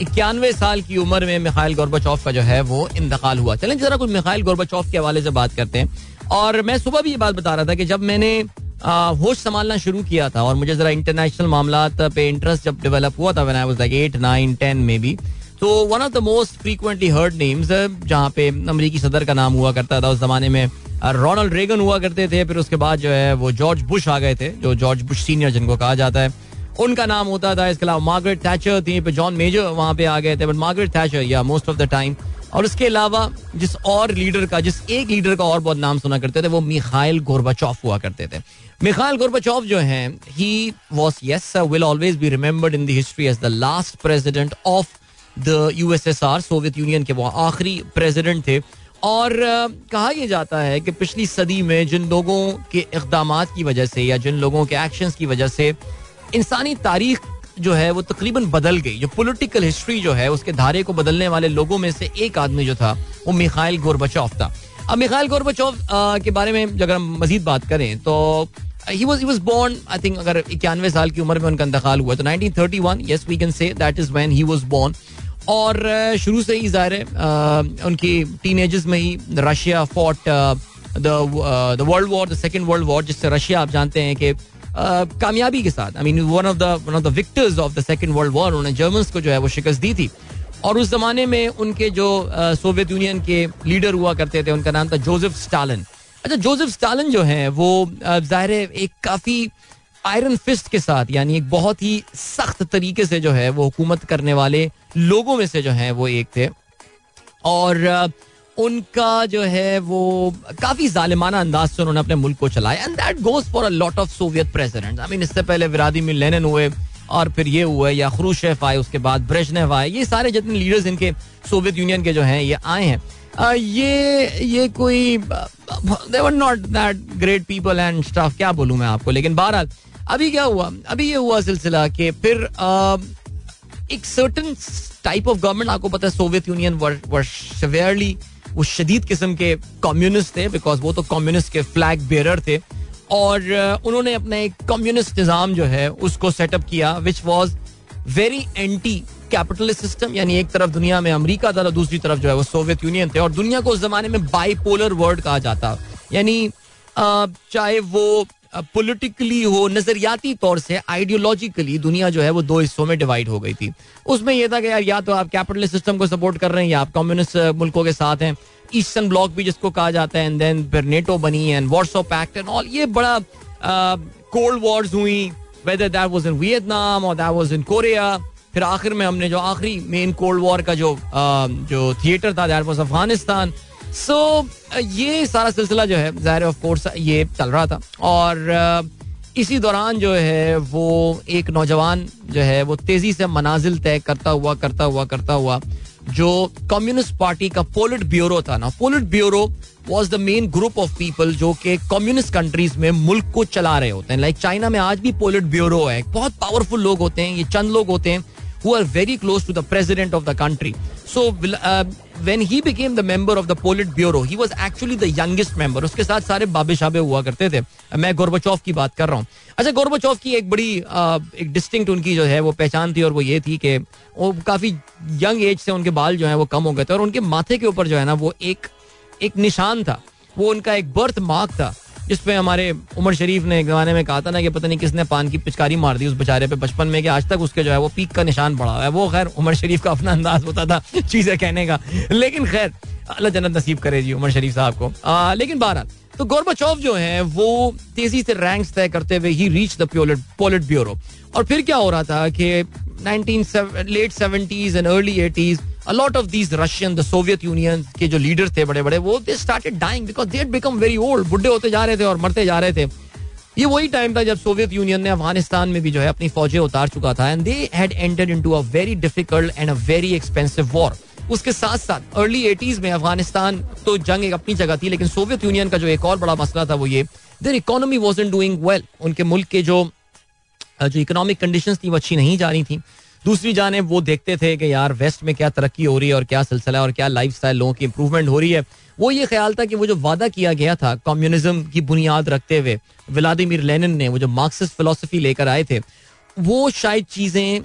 S2: इक्यानवे साल की उम्र में मिखाइल गोरबच का जो है वो इंतकाल हुआ चलें जरा कुछ मिखाइल गोरबच के हवाले से बात करते हैं और मैं सुबह भी ये बात बता रहा था कि जब मैंने होश संभालना शुरू किया था और मुझे जरा इंटरनेशनल मामला पे इंटरेस्ट जब डेवलप हुआ था I like eight nine ten में भी तो one of the most frequently heard names जहाँ पे अमरीकी सदर का नाम हुआ करता था उस जमाने में रोनल्ड रेगन हुआ करते थे फिर उसके बाद जो है वो जॉर्ज बुश आ गए थे जो जॉर्ज बुश सीनियर जिनको कहा जाता है उनका नाम होता था इसके अलावा मार्गरेट थैचर थी जॉन मेजर वहाँ पे आ गए थे बट मार्गरेट थैचर या मोस्ट ऑफ द टाइम और उसके अलावा जिस और लीडर का जिस एक लीडर का और बहुत नाम सुना करते थे वो मिखाइल गोरबाचौफ हुआ करते थे मिखाइल गोरबाचौफ जो हैं he was yes will always be remembered in the history as the last president of the U S S R Soviet Union के वो आखिरी प्रेजिडेंट थे और कहा यह जाता है कि पिछली सदी में जिन लोगों के इकदाम की वजह से या जिन लोगों के एक्शंस की वजह से इंसानी तारीख जो है वो तकरीबन बदल गई जो पोलिटिकल हिस्ट्री जो है उसके धारे को बदलने वाले लोगों में से एक आदमी जो था वो मिखाइल गोरबचौफ था अब मिखाइल गोरबचौफ के बारे में अगर हम मजीद बात करें तो he was he was born I think अगर इक्यानवे साल की उम्र में उनका इंतकाल हुआ तो nineteen thirty one yes we can say that is when he was born और शुरू से ही जाहिर है उनकी टीनेजर्स में ही Russia fought the world war the second world war जिससे रशिया आप जानते हैं कि Uh, कामयाबी के साथ I mean one of one of the victors of the second world war उन्होंने जर्मन्स को जो है वो शिकस्त दी थी और उस जमाने में उनके जो सोवियत uh, यूनियन के लीडर हुआ करते थे उनका नाम था जोसेफ स्टालिन अच्छा जोसेफ स्टालिन जो uh, है वो ज़ाहिर एक काफ़ी आयरन फिस्ट के साथ यानी एक बहुत ही सख्त तरीके से जो है वो हुकूमत करने वाले लोगों में से जो है वो एक थे और uh, उनका जो है वो काफी जालिमाना अंदाज से उन्होंने अपने मुल्क को चलाया and that goes for a lot of Soviet president I mean इससे पहले व्लादिमिर लेनिन हुए और फिर ये हुए या खरूशेफ आए उसके बाद ब्रेजनेव आए ये सारे जितने लीडर्स इनके सोवियत यूनियन के जो हैं ये आए हैं ये ये कोई they were not that great people and staff क्या बोलूँ मैं आपको लेकिन बहरहाल अभी क्या हुआ अभी ये हुआ सिलसिला कि फिर आ, एक सर्टन टाइप ऑफ गवर्नमेंट आपको पता है सोवियत यूनियन वर सिवियरली वो शदीद किस्म के कम्युनिस्ट थे बिकॉज वो तो कम्युनिस्ट के फ्लैग बेरर थे और उन्होंने अपना एक कम्युनिस्ट निज़ाम जो है उसको सेटअप किया which was very anti capitalist system यानी एक तरफ दुनिया में अमरीका था तो दूसरी तरफ जो है वो सोवियत यूनियन थे और दुनिया को उस जमाने में बाईपोलर वर्ल्ड कहा जाता यानी चाहे वो पॉलिटिकली हो नजरियाती तौर से आइडियोलॉजिकली दुनिया जो है वो दो हिस्सों में डिवाइड हो गई थी उसमें यह था कि यार या तो आप कैपिटलिस्ट सिस्टम को सपोर्ट कर रहे हैं या आप कम्युनिस्ट uh, मुल्कों के साथ हैं ईस्टर्न ब्लॉक भी जिसको कहा जाता है एंड देन फिर नेटो बनी एंड वॉट्सअप एक्ट एंड ऑल ये बड़ा कोल्ड uh, वॉर्स हुई whether that was in Vietnam और दैट वॉज इन कोरिया फिर आखिर में हमने जो आखिरी मेन कोल्ड वॉर का जो uh, जो थिएटर था that was Afghanistan so so, ये सारा सिलसिला जो है ज़ाहिर ऑफ कोर्स ये चल रहा था और इसी दौरान जो है वो एक नौजवान जो है वो तेज़ी से मनाजिल तय करता हुआ करता हुआ करता हुआ जो कम्युनिस्ट पार्टी का पोलिट ब्यूरो था ना politburo was the main group of people जो कि कम्युनिस्ट कंट्रीज में मुल्क को चला रहे होते हैं लाइक like चाइना में आज भी पोलिट ब्यूरो है बहुत पावरफुल लोग होते हैं ये चंद लोग होते हैं who are very close to the president of the country so when he became the member of the politburo he was actually the youngest member उसके साथ सारे बाबे शाबे हुआ करते थे मैं गोरबचौफ की बात कर रहा हूँ अच्छा गोरबचौफ की एक बड़ी आ, एक डिस्टिंक्ट उनकी जो है वो पहचान थी और वो ये थी कि वो काफ़ी यंग एज से उनके बाल जो है वो कम हो गए थे और उनके माथे के ऊपर जो है ना वो एक एक निशान था वो उनका एक बर्थ मार्क था जिस पे हमारे उमर शरीफ ने गाने में कहा था ना कि पता नहीं किसने पान की पिचकारी मार दी उस बेचारे पे बचपन में कि आज तक उसके जो है वो पीक का निशान पड़ा हुआ है वो खैर उमर शरीफ का अपना अंदाज होता था चीजें कहने का लेकिन खैर अल्लाह जन्नत नसीब करे जी उमर शरीफ साहब को आ, लेकिन बारह तो गोरबाचौव जो है वो तेजी से रैंक्स तय करते हुए he reach the politburo और फिर क्या हो रहा था कि late seventies and early eighties a lot of these Russian the Soviet Union के जो लीडर थे बड़े बड़े वो they started dying because they become very old बुढ़े होते जा रहे थे और मरते जा रहे थे ये वही टाइम था जब सोवियत यूनियन ने अफगानिस्तान में भी जो है अपनी फौजें उतार चुका था and they had entered into a very difficult and a very expensive war उसके साथ साथ अर्ली एटीज में अफगानिस्तान तो जंग एक अपनी जगह थी लेकिन सोवियत यूनियन का जो एक और बड़ा मसला था वो ये their economy was in doing well उनके मुल्क के जो जो इकोनॉमिक कंडीशन थी वो अच्छी नहीं जा रही थी दूसरी जानब वो देखते थे कि यार वेस्ट में क्या तरक्की हो रही है और क्या सिलसिला और क्या लाइफ स्टाइल लोगों की इंप्रूवमेंट हो रही है वो ये ख्याल था कि वो जो वादा किया गया था कम्युनिज्म की बुनियाद रखते हुए व्लादिमिर लेनिन ने वो जो मार्क्सिस्ट फिलोसफी लेकर आए थे वो शायद चीज़ें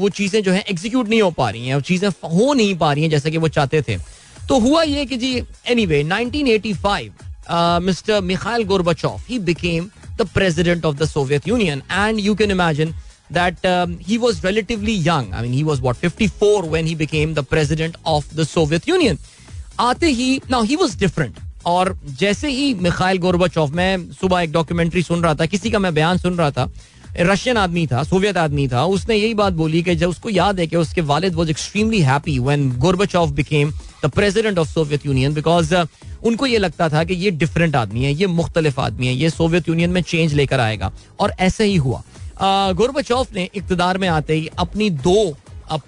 S2: वो चीज़ें जो है एग्जीक्यूट नहीं हो पा रही हैं चीज़ें हो नहीं पा रही हैं जैसा कि वो चाहते थे तो हुआ ये कि जी anyway mister Mikhail Gorbachev he became the president of the Soviet Union. And you can imagine that um, he was relatively young. I mean, he was what, 54 when he became the president of the Soviet Union. आते ही now he was different. Or, Jesse, he Mikhail Gorbachev. i सुबह एक documentary सुन रहा था किसी का मैं Russian आदमी था सोवियत आदमी था उसने यही बात बोली कि जब उसको याद है कि उसके वालिद was extremely happy when Gorbachev became the president of Soviet Union because उनको ये लगता था कि ये डिफरेंट आदमी है ये मुख्तलिफ आदमी है ये सोवियत यूनियन में चेंज लेकर आएगा और ऐसे ही हुआ गोरबचॉफ uh, ने इकतदार में आते ही अपनी दो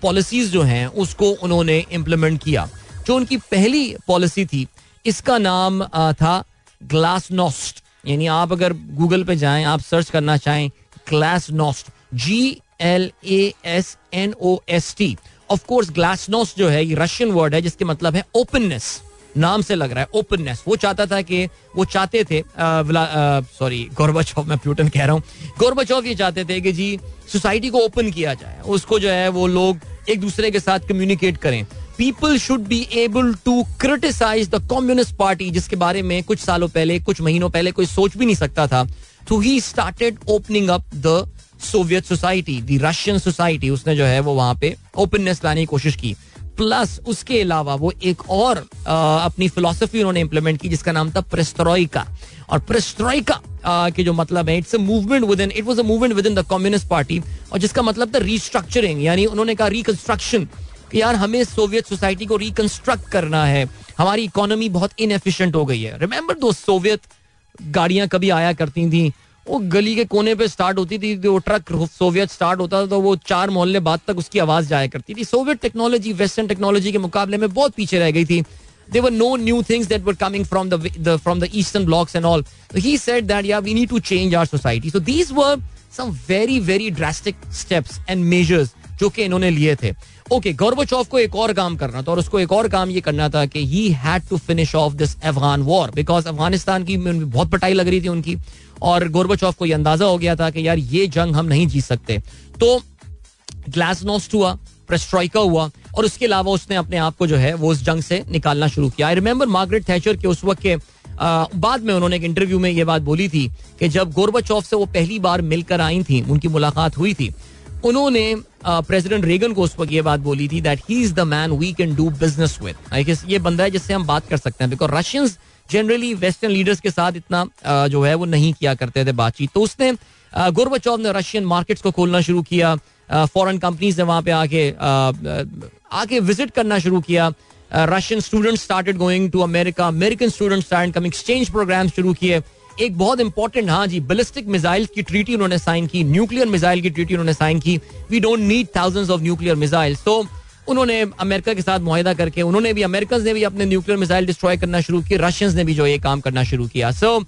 S2: पॉलिसीज uh, जो हैं उसको उन्होंने इम्प्लीमेंट किया जो उनकी पहली पॉलिसी थी इसका नाम uh, था ग्लासनोस्ट यानी आप अगर गूगल पे जाएं आप सर्च करना चाहें glasnost G L A S N O S T of course glasnost जो है ये रशियन वर्ड है जिसके मतलब है ओपननेस नाम से लग रहा है ओपननेस वो चाहता था कि वो चाहते थे सॉरी गोरबाचौ मैं प्यूटन कह रहा हूँ गोरबाचौ ये चाहते थे कि जी सोसाइटी को ओपन किया जाए उसको जो है वो लोग एक दूसरे के साथ कम्युनिकेट करें people should be able to criticise the communist party जिसके बारे में कुछ सालों पहले कुछ महीनों पहले कोई सोच भी नहीं सकता था तो he started opening up the Soviet society the Russian society उसने जो है वो वहां पे ओपननेस लाने की कोशिश की प्लस उसके अलावा वो एक और आ, अपनी फिलोसफी उन्होंने इंप्लीमेंट की जिसका नाम था प्रेस्ट्रॉइका और प्रेस्ट्रॉइका के जो मतलब है it's a movement within it was a movement with in the communist party और जिसका मतलब था रीस्ट्रक्चरिंग यानी उन्होंने कहा रिकंस्ट्रक्शन कि यार हमें सोवियत सोसाइटी को रिकंस्ट्रक्ट करना है हमारी इकोनॉमी बहुत इनएफिशिएंट हो गई है रिमेंबर दो सोवियत गाड़ियां कभी आया करती थी वो गली के कोने पे स्टार्ट होती थी वो ट्रक सोवियत स्टार्ट होता था तो वो चार मोहल्ले बाद तक उसकी आवाज जाया करती थी सोवियत टेक्नोलॉजी वेस्टर्न टेक्नोलॉजी के मुकाबले में बहुत पीछे रह गई थी there were no new things that were coming from the, the from the eastern blocks and all so he said that yeah we need to change our society so these were some very very drastic steps and measures जो कि इन्होंने लिए थे okay चौफ को एक और काम करना था और उसको एक और काम ये करना था कि he had to finish off this Afghan war because Afghanistan की बहुत पटाई लग रही थी उनकी और चौफ को ये अंदाजा हो गया था कि यार ये जंग हम नहीं जीत सकते तो ग्लास नोस्ट हुआ प्रेस्ट्रॉइका हुआ और उसके अलावा उसने अपने आप को जो है वो उस जंग से निकालना शुरू किया आई रिमेंबर मार्गरेट थैचर के उस वक्त के आ, बाद में उन्होंने एक इंटरव्यू में ये बात बोली थी कि जब गोरबा से वो पहली बार मिलकर आई थी उनकी मुलाकात हुई थी उन्होंने प्रेसिडेंट रेगन को उस वक्त ये बात बोली थी that he is the man we can do business with I ये बंदा है जिससे हम बात कर सकते हैं because Russians generally western leaders के साथ इतना जो है वो नहीं किया करते थे बातचीत तो उसने गुरब ने रशियन मार्केट्स को खोलना शुरू किया फॉरेन कंपनीज ने वहाँ पे आके आके विजिट करना शुरू किया Russian student started going to America American student start come exchange programme शुरू किए एक बहुत इंपॉर्टेंट हाँ जी बलिस्टिक मिसाइल की ट्रीटी उन्होंने साइन की न्यूक्लियर मिसाइल की ट्रीटी उन्होंने साइन की we don't need thousands of nuclear missile so उन्होंने अमेरिका के साथ मुहिदा करके उन्होंने भी अमेरिकन ने भी अपने न्यूक्लियर मिसाइल डिस्ट्रॉय करना शुरू किया रशियंस ने भी जो ये काम करना शुरू किया सो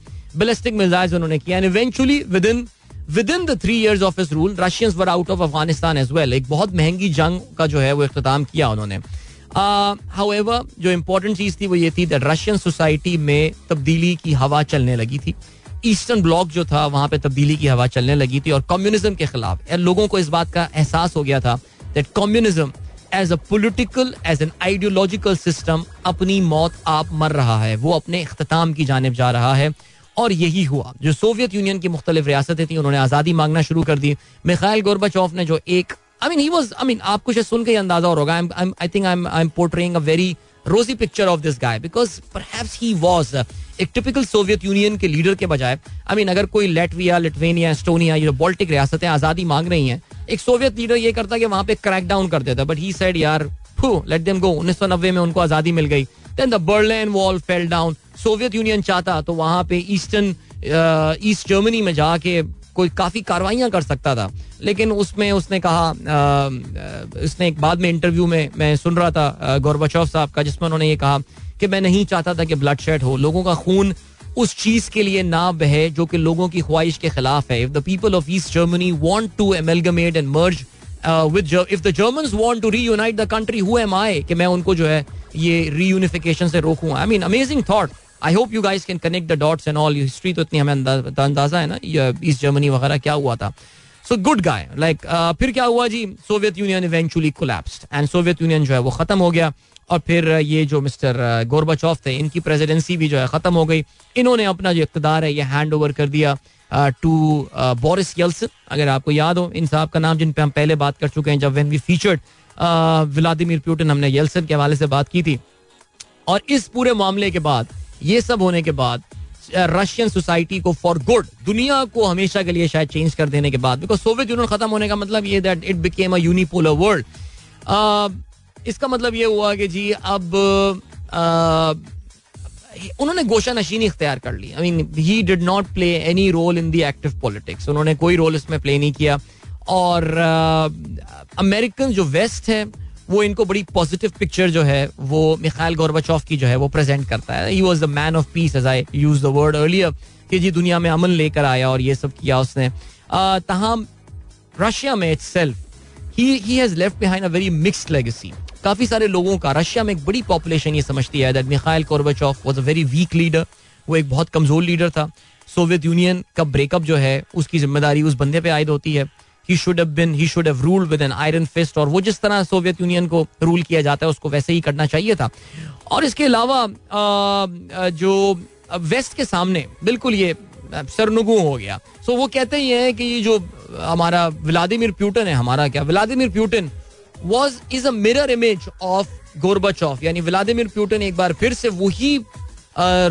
S2: बलिस्टिक मिसाइल्स उन्होंने किया and eventually with in with in the three years of इस rule Russians were out of Afghanistan as well एक बहुत महंगी जंग का जो है वो अख्ताम किया उन्होंने हाउएवर uh, जो इम्पोर्टेंट चीज़ थी वो ये थी दैट रशियन सोसाइटी में तब्दीली की हवा चलने लगी थी ईस्टर्न ब्लॉक जो था वहाँ पे तब्दीली की हवा चलने लगी थी और कम्युनिज्म के खिलाफ लोगों को इस बात का एहसास हो गया था that communism as a political as an ideological system अपनी मौत आप मर रहा है वो अपने अख्ताम की जानब जा रहा है और यही हुआ जो सोवियत यूनियन की मुख्तलिफ रियासतें थी उन्होंने आज़ादी मांगना शुरू कर दी मिखाइल गोरबाचौफ ने जो एक I mean he was I mean आपको शायद सुन के ही अंदाजा और होगा I think I I am portraying a very rosy picture of this guy because पर ही वाज एक टिपिकल सोवियत यूनियन के लीडर के बजाय आई मीन अगर कोई लेटविया लिटवेनिया एस्टोनिया ये जो बॉल्टिक रियासतें आज़ादी मांग रही हैं एक सोवियत लीडर ये करता कि वहां पे क्रैक डाउन कर देता बट ही सेड यार लेट देम गो उन्नीस सौ नब्बे में उनको आज़ादी मिल गई then the Berlin wall fell down Soviet Union चाहता तो वहां पे ईस्टर्न ईस्ट जर्मनी में जाके कोई काफ़ी कार्रवाइयां कर सकता था लेकिन उसमें उसने कहा उसने एक बाद में इंटरव्यू में मैं सुन रहा था गौरबचौफ साहब का जिसमें उन्होंने ये कहा कि मैं नहीं चाहता था कि ब्लड शेड हो लोगों का खून उस चीज के लिए ना बहे जो कि लोगों की ख्वाहिश के खिलाफ है if the people of East Germany want to amalgamate and merge with if the German want to reunite the country who am I कि मैं उनको जो है ये रीयूनिफिकेशन से रोकूं I mean amazing thought I hope you guys can connect the dots and all history तो इतनी हमें अंदाजा है ना ईस्ट जर्मनी वगैरह क्या हुआ था सो गुड गाय लाइक फिर क्या हुआ जी Soviet Union eventually collapsed and Soviet Union जो है वो खत्म हो गया और फिर ये जो मिस्टर गोरबाचौफ uh, थे इनकी प्रेसिडेंसी भी जो है ख़त्म हो गई इन्होंने अपना जो इकतदार है ये हैंड ओवर कर दिया टू बोरिस यल्सन अगर आपको याद हो इन साहब का नाम जिन पे हम पहले बात कर चुके हैं जब when we featured Vladimir Putin हमने येल्सन के हवाले से बात की थी और इस पूरे मामले के बाद ये सब होने के बाद रशियन सोसाइटी को फॉर गुड दुनिया को हमेशा के लिए शायद चेंज कर देने के बाद बिकॉज सोवियत यूनियन खत्म होने का मतलब ये that it became a unipolar world इसका मतलब ये हुआ कि जी अब उन्होंने गोशा नशीनी इख्तियार कर ली I mean he did not play any role in the active politics उन्होंने कोई रोल इसमें प्ले नहीं किया और अमेरिकन जो वेस्ट है वो इनको बड़ी पॉजिटिव पिक्चर जो है वो मिखाइल गोरबाचौफ की जो है वो प्रेजेंट करता है he was the man of peace as I use the word earlier कि जी दुनिया में अमन लेकर आया और ये सब किया उसने तहम रशिया में itself he has left behind a very mixed legacy काफी सारे लोगों का रशिया में एक बड़ी पॉपुलेशन ये समझती है that Mikhail Gorbachev was a very weak leader वो एक बहुत कमजोर लीडर था सोवियत यूनियन का ब्रेकअप जो है उसकी जिम्मेदारी उस बंदे पे आयद होती है he should have been he should have ruled with an iron fist और वो जिस तरह सोवियत यूनियन को रूल किया जाता है उसको वैसे ही करना चाहिए था और इसके अलावा जो वेस्ट के सामने बिल्कुल ये सरनगु हो गया सो वो कहते ही हैं कि ये जो हमारा व्लादिमिर प्यूटन है हमारा क्या Vladimir Putin was is a mirror image of Gorbachev यानी व्लादिमिर प्यूटन एक बार फिर से वही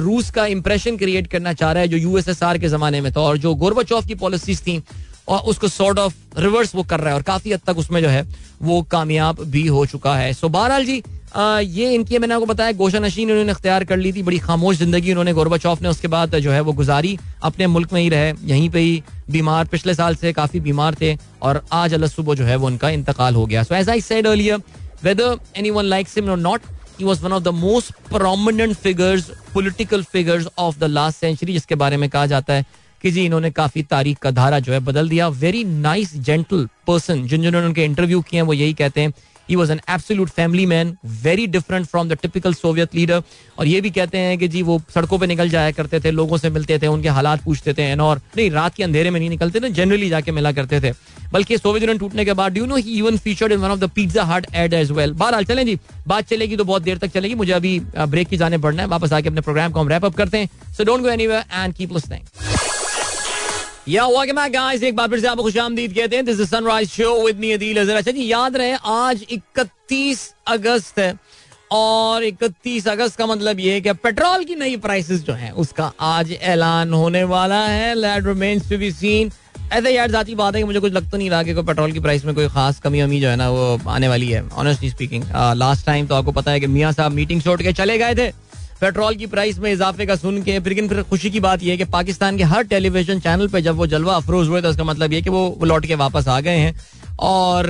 S2: रूस का इंप्रेशन क्रिएट करना चाह रहा है जो यूएसएसआर के जमाने में था और जो गोरबाचॉफ की पॉलिसीज थी और उसको सॉर्ट ऑफ रिवर्स वो कर रहा है और काफी हद तक उसमें जो है वो कामयाब भी हो चुका है सो बहरहाल जी आ, ये इनकी मैंने आपको बताया गोशा नशीन उन्होंने अख्तियार कर ली थी बड़ी खामोश जिंदगी उन्होंने गोरबाचौफ ने उसके बाद जो है वो गुजारी अपने मुल्क में ही रहे यहीं पे ही बीमार पिछले साल से काफी बीमार थे और आज अल सुबह जो है वो उनका इंतकाल हो गया so as I said earlier whether anyone like him not he was one of the most prominent figures political figures of the last century जिसके बारे में कहा जाता है कि जी इन्होंने काफी तारीख का धारा जो है बदल दिया वेरी नाइस जेंटल पर्सन जिन जिन्होंने उनके इंटरव्यू किए हैं वो यही कहते हैं he was an absolute family man very different from the typical Soviet leader और ये भी कहते हैं कि जी वो सड़कों पे निकल जाया करते थे लोगों से मिलते थे उनके हालात पूछते थे और नहीं रात के अंधेरे में नहीं निकलते थे जनरली जाके मिला करते थे बल्कि सोवियत यूनियन टूटने के बाद you know he even featured in one of the Pizza Hut ad as well बहरहाल चलें जी बात चलेगी तो बहुत देर तक चलेगी मुझे अभी ब्रेक की जाने पड़ना है वापस आके अपने प्रोग्राम को हम रैप अप करते हैं so don't go any and keep listening या हुआ कि मैं गाइस एक बार फिर से आपको खुश आमदीद कहते हैं this is Sunrise show with me Adeel Azhar अच्छा जी याद रहे आज 31 अगस्त है और 31 अगस्त का मतलब ये है कि पेट्रोल की नई प्राइसेस जो है उसका आज ऐलान होने वाला है light remains to be seen ऐसे यार जाती बात है कि मुझे कुछ लग तो नहीं रहा कि कोई पेट्रोल की प्राइस में कोई खास कमी वमी जो है ना वो आने वाली है ऑनेस्टली स्पीकिंग लास्ट टाइम तो आपको पता है कि मियाँ साहब मीटिंग छोड़ के चले गए थे पेट्रोल की प्राइस में इजाफे का सुन के लेकिन फिर खुशी की बात यह है कि पाकिस्तान के हर टेलीविजन चैनल पर जब वो जलवा अफरोज हुए तो उसका मतलब ये कि वो लौट के वापस आ गए हैं और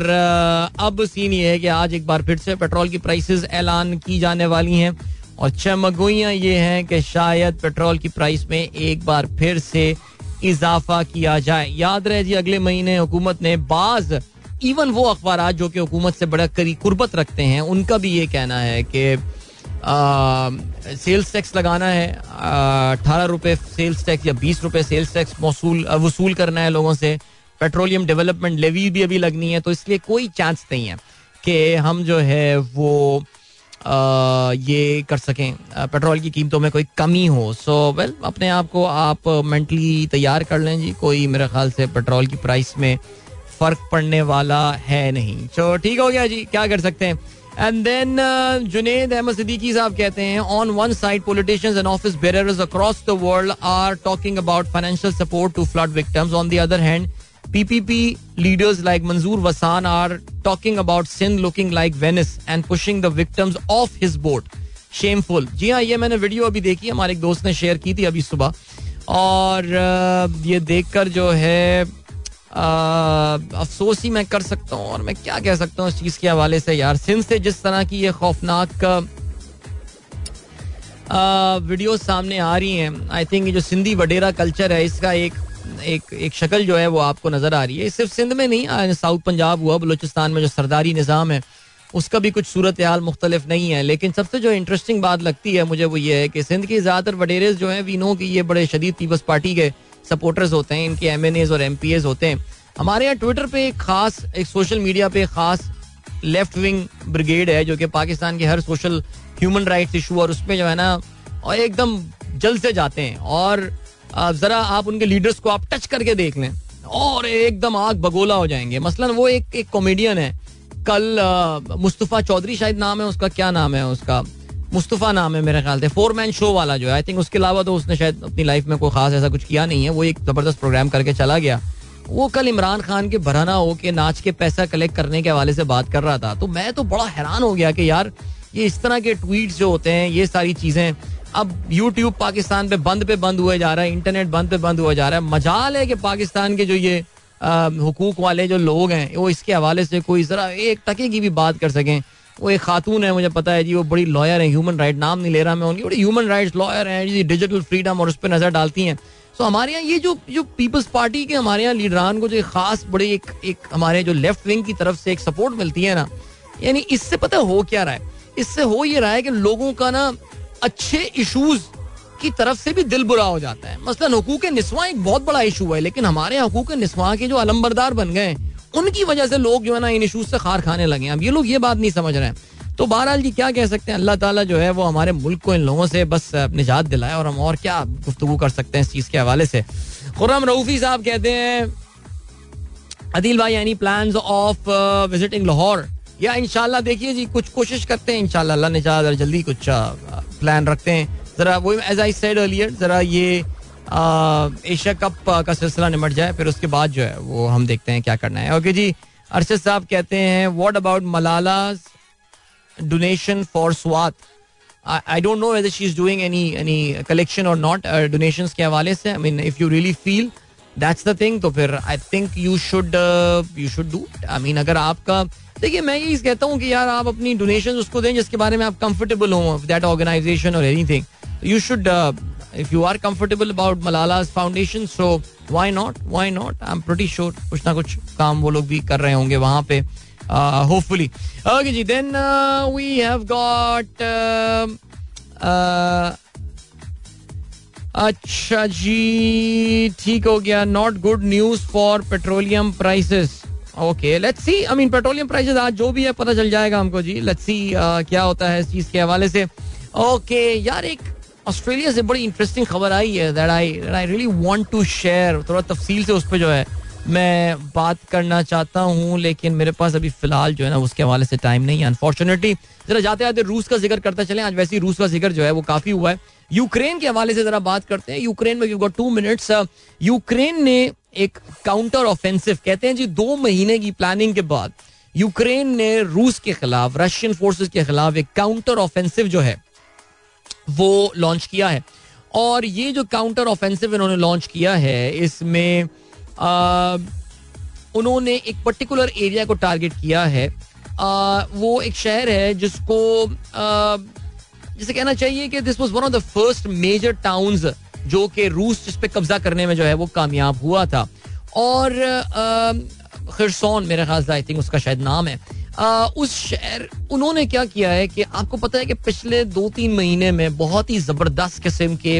S2: अब सीन ये है कि आज एक बार फिर से पेट्रोल की प्राइसेस ऐलान की जाने वाली हैं और मगोइयाँ ये हैं कि शायद पेट्रोल की प्राइस में एक बार फिर से इजाफा किया जाए याद रहे जी अगले महीने हुकूमत ने बाज इवन वो अखबार जो कि हुकूमत से बड़ा करी कुर्बत रखते हैं उनका भी ये कहना है कि सेल्स टैक्स लगाना है अठारह रुपये सेल्स टैक्स या बीस रुपये सेल्स टैक्स मौसूल वसूल करना है लोगों से पेट्रोलियम डेवलपमेंट लेवी भी अभी लगनी है तो इसलिए कोई चांस नहीं है कि हम जो है वो आ, ये कर सकें पेट्रोल की कीमतों में कोई कमी हो सो so, वेल well, अपने आप को आप मेंटली तैयार कर लें जी कोई मेरे ख्याल से पेट्रोल की प्राइस में फ़र्क पड़ने वाला है नहीं तो ठीक हो गया जी क्या कर सकते हैं एंड देन जुनेद अहमद सिद्दीकी साहब कहते हैं on one side politicians and office bearers across the world are talking about financial support to flood victims on the other hand P leaders like Manzoor Wassan are talking about Sindh looking like Venice and pushing the victims of his boat shameful जी हाँ ये मैंने video अभी देखी हमारे एक दोस्त ने शेयर की थी अभी सुबह और uh, ये देखकर जो है अफसोस ही मैं कर सकता हूँ और मैं क्या कह सकता हूँ इस चीज़ के हवाले से यार सिंध से जिस तरह की ये खौफनाक वीडियो सामने आ रही हैं आई थिंक जो सिंधी वडेरा कल्चर है इसका एक एक एक शक्ल जो है वो आपको नज़र आ रही है सिर्फ सिंध में नहीं साउथ पंजाब हुआ बलूचिस्तान में जो सरदारी निज़ाम है उसका भी कुछ सूरत हाल मुख्तलिफ नहीं है लेकिन सबसे जो इंटरेस्टिंग बात लगती है मुझे वो ये है कि सिंध के ज़्यादातर वडेरेज जो हैं वी नो कि ये बड़े शदीद पीपल्स पार्टी के सपोर्टर्स होते हैं इनके एम और एम होते हैं हमारे यहाँ ट्विटर पे एक खास एक सोशल मीडिया पे खास लेफ्ट विंग ब्रिगेड है जो कि पाकिस्तान के हर सोशल ह्यूमन राइट्स इशू और उसमें जो है ना और एकदम जल से जाते हैं और जरा आप उनके लीडर्स को आप टच करके देख लें और एकदम आग बगोला हो जाएंगे मसलन वो एक एक कॉमेडियन है कल मुस्तफ़ा चौधरी शायद नाम है उसका क्या नाम है उसका मुस्तफ़ा नाम है मेरे ख्याल से फोर मैन शो वाला जो है आई थिंक उसके अलावा तो उसने शायद अपनी लाइफ में कोई खास ऐसा कुछ किया नहीं है वो एक ज़बरदस्त प्रोग्राम करके चला गया वो कल इमरान खान के भराना हो के नाच के पैसा कलेक्ट करने के हवाले से बात कर रहा था तो मैं तो बड़ा हैरान हो गया कि यार ये इस तरह के ट्वीट जो होते हैं ये सारी चीज़ें अब यूट्यूब पाकिस्तान पे बंद पे बंद हुआ जा रहा है इंटरनेट बंद पे बंद हुआ जा रहा है मजाल है कि पाकिस्तान के जो ये हकूक वाले जो लोग हैं वो इसके हवाले से कोई ज़रा एक टके की भी बात कर सकें वो एक खातून है मुझे पता है जी वो बड़ी लॉयर है ह्यूमन राइट नाम नहीं ले रहा मैं उनकी बड़ी ह्यूमन राइट्स लॉयर हैं जी डिजिटल फ्रीडम और उस पर नज़र डालती हैं तो हमारे यहाँ ये जो जो पीपल्स पार्टी के हमारे यहाँ लीडरान को जो एक खास बड़े एक एक हमारे जो लेफ्ट विंग की तरफ से एक सपोर्ट मिलती है ना यानी इससे पता हो क्या रहा है इससे हो ये रहा है कि लोगों का ना अच्छे इशूज की तरफ से भी दिल बुरा हो जाता है मसलन हकूक निस्वा एक बहुत बड़ा इशू है लेकिन हमारे यहाँ हकूक निस्वा के जो अलम्बरदार बन गए उनकी वजह से लोग जो है ना इन इशूज से खार खाने लगे अब ये लोग ये बात नहीं समझ रहे हैं तो बहरहाल जी क्या कह सकते हैं अल्लाह ताला जो है वो हमारे मुल्क को इन लोगों से बस निजात दिलाए और हम और क्या गुफ्तु कर सकते हैं इस चीज़ के हवाले से खुर्रम रऊफ़ी साहब कहते हैं अदिल भाई यानी प्लान ऑफ विजिटिंग लाहौर या इनशाला देखिए जी कुछ कोशिश करते हैं इनशाला अल्लाह ने जल्दी कुछ प्लान uh, रखते हैं ज़रा वो एज आई सेड अर्लियर ज़रा ये एशिया कप का सिलसिला निमट जाए फिर उसके बाद जो है वो हम देखते हैं क्या करना है ओके जी अरशद साहब कहते हैं what about Malala donation for Swat I don't know whether she is doing any any collection और नॉट डोनेशन के हवाले से I mean if you really feel that's the thing तो फिर I think you should you should do I mean अगर आपका देखिए मैं यही कहता हूँ कि यार आप अपनी डोनेशन उसको दें जिसके बारे में आप कंफर्टेबल हो दैट ऑर्गेनाइजेशन और anything you should if you are comfortable about Malala's foundation so why not why not I am pretty sure कुछ ना कुछ काम वो लोग भी कर रहे होंगे वहां पे होपफुली ओके जी देन वी हैव गॉट अच्छा जी ठीक हो गया not good news for petroleum prices okay let's see I mean petroleum prices आज जो भी है पता चल जाएगा हमको जी लेट्स सी uh, क्या होता है इस चीज के हवाले से ओके यार एक ऑस्ट्रेलिया से बड़ी इंटरेस्टिंग खबर आई है that I that I really want to share थोड़ा तफसील से उस पर जो है मैं बात करना चाहता हूँ लेकिन मेरे पास अभी फिलहाल जो है ना उसके हवाले से टाइम नहीं है अनफॉर्चुनेटली जरा जाते जाते रूस का जिक्र करते चले आज वैसे ही रूस का जिक्र जो है वो काफ़ी हुआ है यूक्रेन के हवाले से जरा बात करते हैं यूक्रेन में you got two minutes Ukraine ने एक काउंटर ऑफेंसिव कहते हैं जी दो महीने की प्लानिंग के बाद यूक्रेन ने रूस के खिलाफ रशियन फोर्सेस के खिलाफ एक काउंटर ऑफेंसिव जो है वो लॉन्च किया है और ये जो काउंटर ऑफेंसिव इन्होंने लॉन्च किया है इसमें उन्होंने एक पर्टिकुलर एरिया को टारगेट किया है आ, वो एक शहर है जिसको जैसे कहना चाहिए कि this was one of the first major towns जो कि रूस जिस पे कब्जा करने में जो है वो कामयाब हुआ था और खिरसौन मेरे ख्याल से आई थिंक उसका शायद नाम है उस शहर उन्होंने क्या किया है कि आपको पता है कि पिछले दो तीन महीने में बहुत ही जबरदस्त किस्म के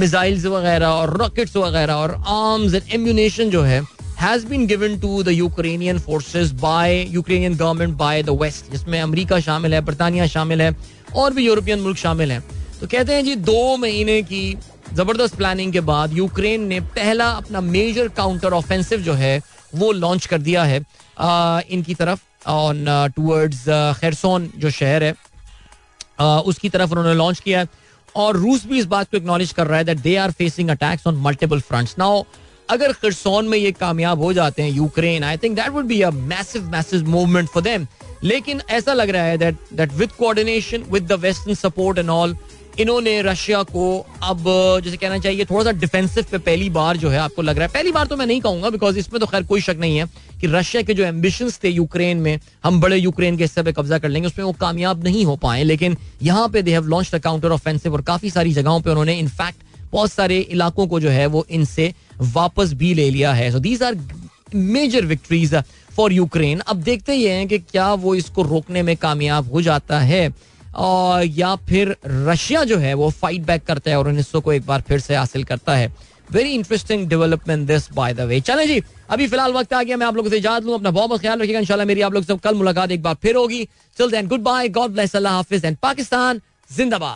S2: मिसाइल्स वगैरह और रॉकेट्स वगैरह और आर्म्स एंड एम्यूनेशन जो है has been given to the Ukrainian forces by Ukrainian government by the waste जिसमें अमेरिका शामिल है बरतानिया शामिल है और भी यूरोपियन मुल्क शामिल हैं तो कहते हैं जी दो महीने की जबरदस्त प्लानिंग के बाद यूक्रेन ने पहला अपना मेजर काउंटर ऑफेंसिव जो है वो लॉन्च कर दिया है आ, इनकी तरफ ऑन टूवर्ड्स खैरसोन जो शहर है uh, उसकी तरफ उन्होंने लॉन्च किया है और रूस भी इस बात को एक्नोलेज कर रहा है that they are facing attacks on multiple fronts now अगर खरसोन में ये कामयाब हो जाते हैं Ukraine I think that would be a massive massive movement for them लेकिन ऐसा लग रहा है that that with coordination with the western support and all इन्होंने रशिया को अब जैसे कहना चाहिए थोड़ा सा डिफेंसिव पे पहली बार जो है आपको लग रहा है पहली बार तो मैं नहीं कहूंगा बिकॉज इसमें तो खैर कोई शक नहीं है कि रशिया के जो एम्बिशन थे यूक्रेन में हम बड़े यूक्रेन के हिस्से पे कब्जा कर लेंगे उसमें वो कामयाब नहीं हो पाए लेकिन यहाँ पे they have launch the counter offensive और काफी सारी जगहों पर उन्होंने इनफैक्ट बहुत सारे इलाकों को जो है वो इनसे वापस भी ले लिया है so these are major victories for Ukraine अब देखते ये हैं कि क्या वो इसको रोकने में कामयाब हो जाता है और या फिर रशिया जो है वो फाइट बैक करता है और उन हिस्सों को एक बार फिर से हासिल करता है very interesting development this by the way चलें जी अभी फिलहाल वक्त आ गया मैं आप लोगों से इजाजत लूँ अपना बहुत बहुत ख्याल रखिएगा इंशाल्लाह मेरी आप लोग से कल मुलाकात एक बार फिर होगी चल then goodbye God bless अल्लाह हाफिज एंड पाकिस्तान जिंदाबाद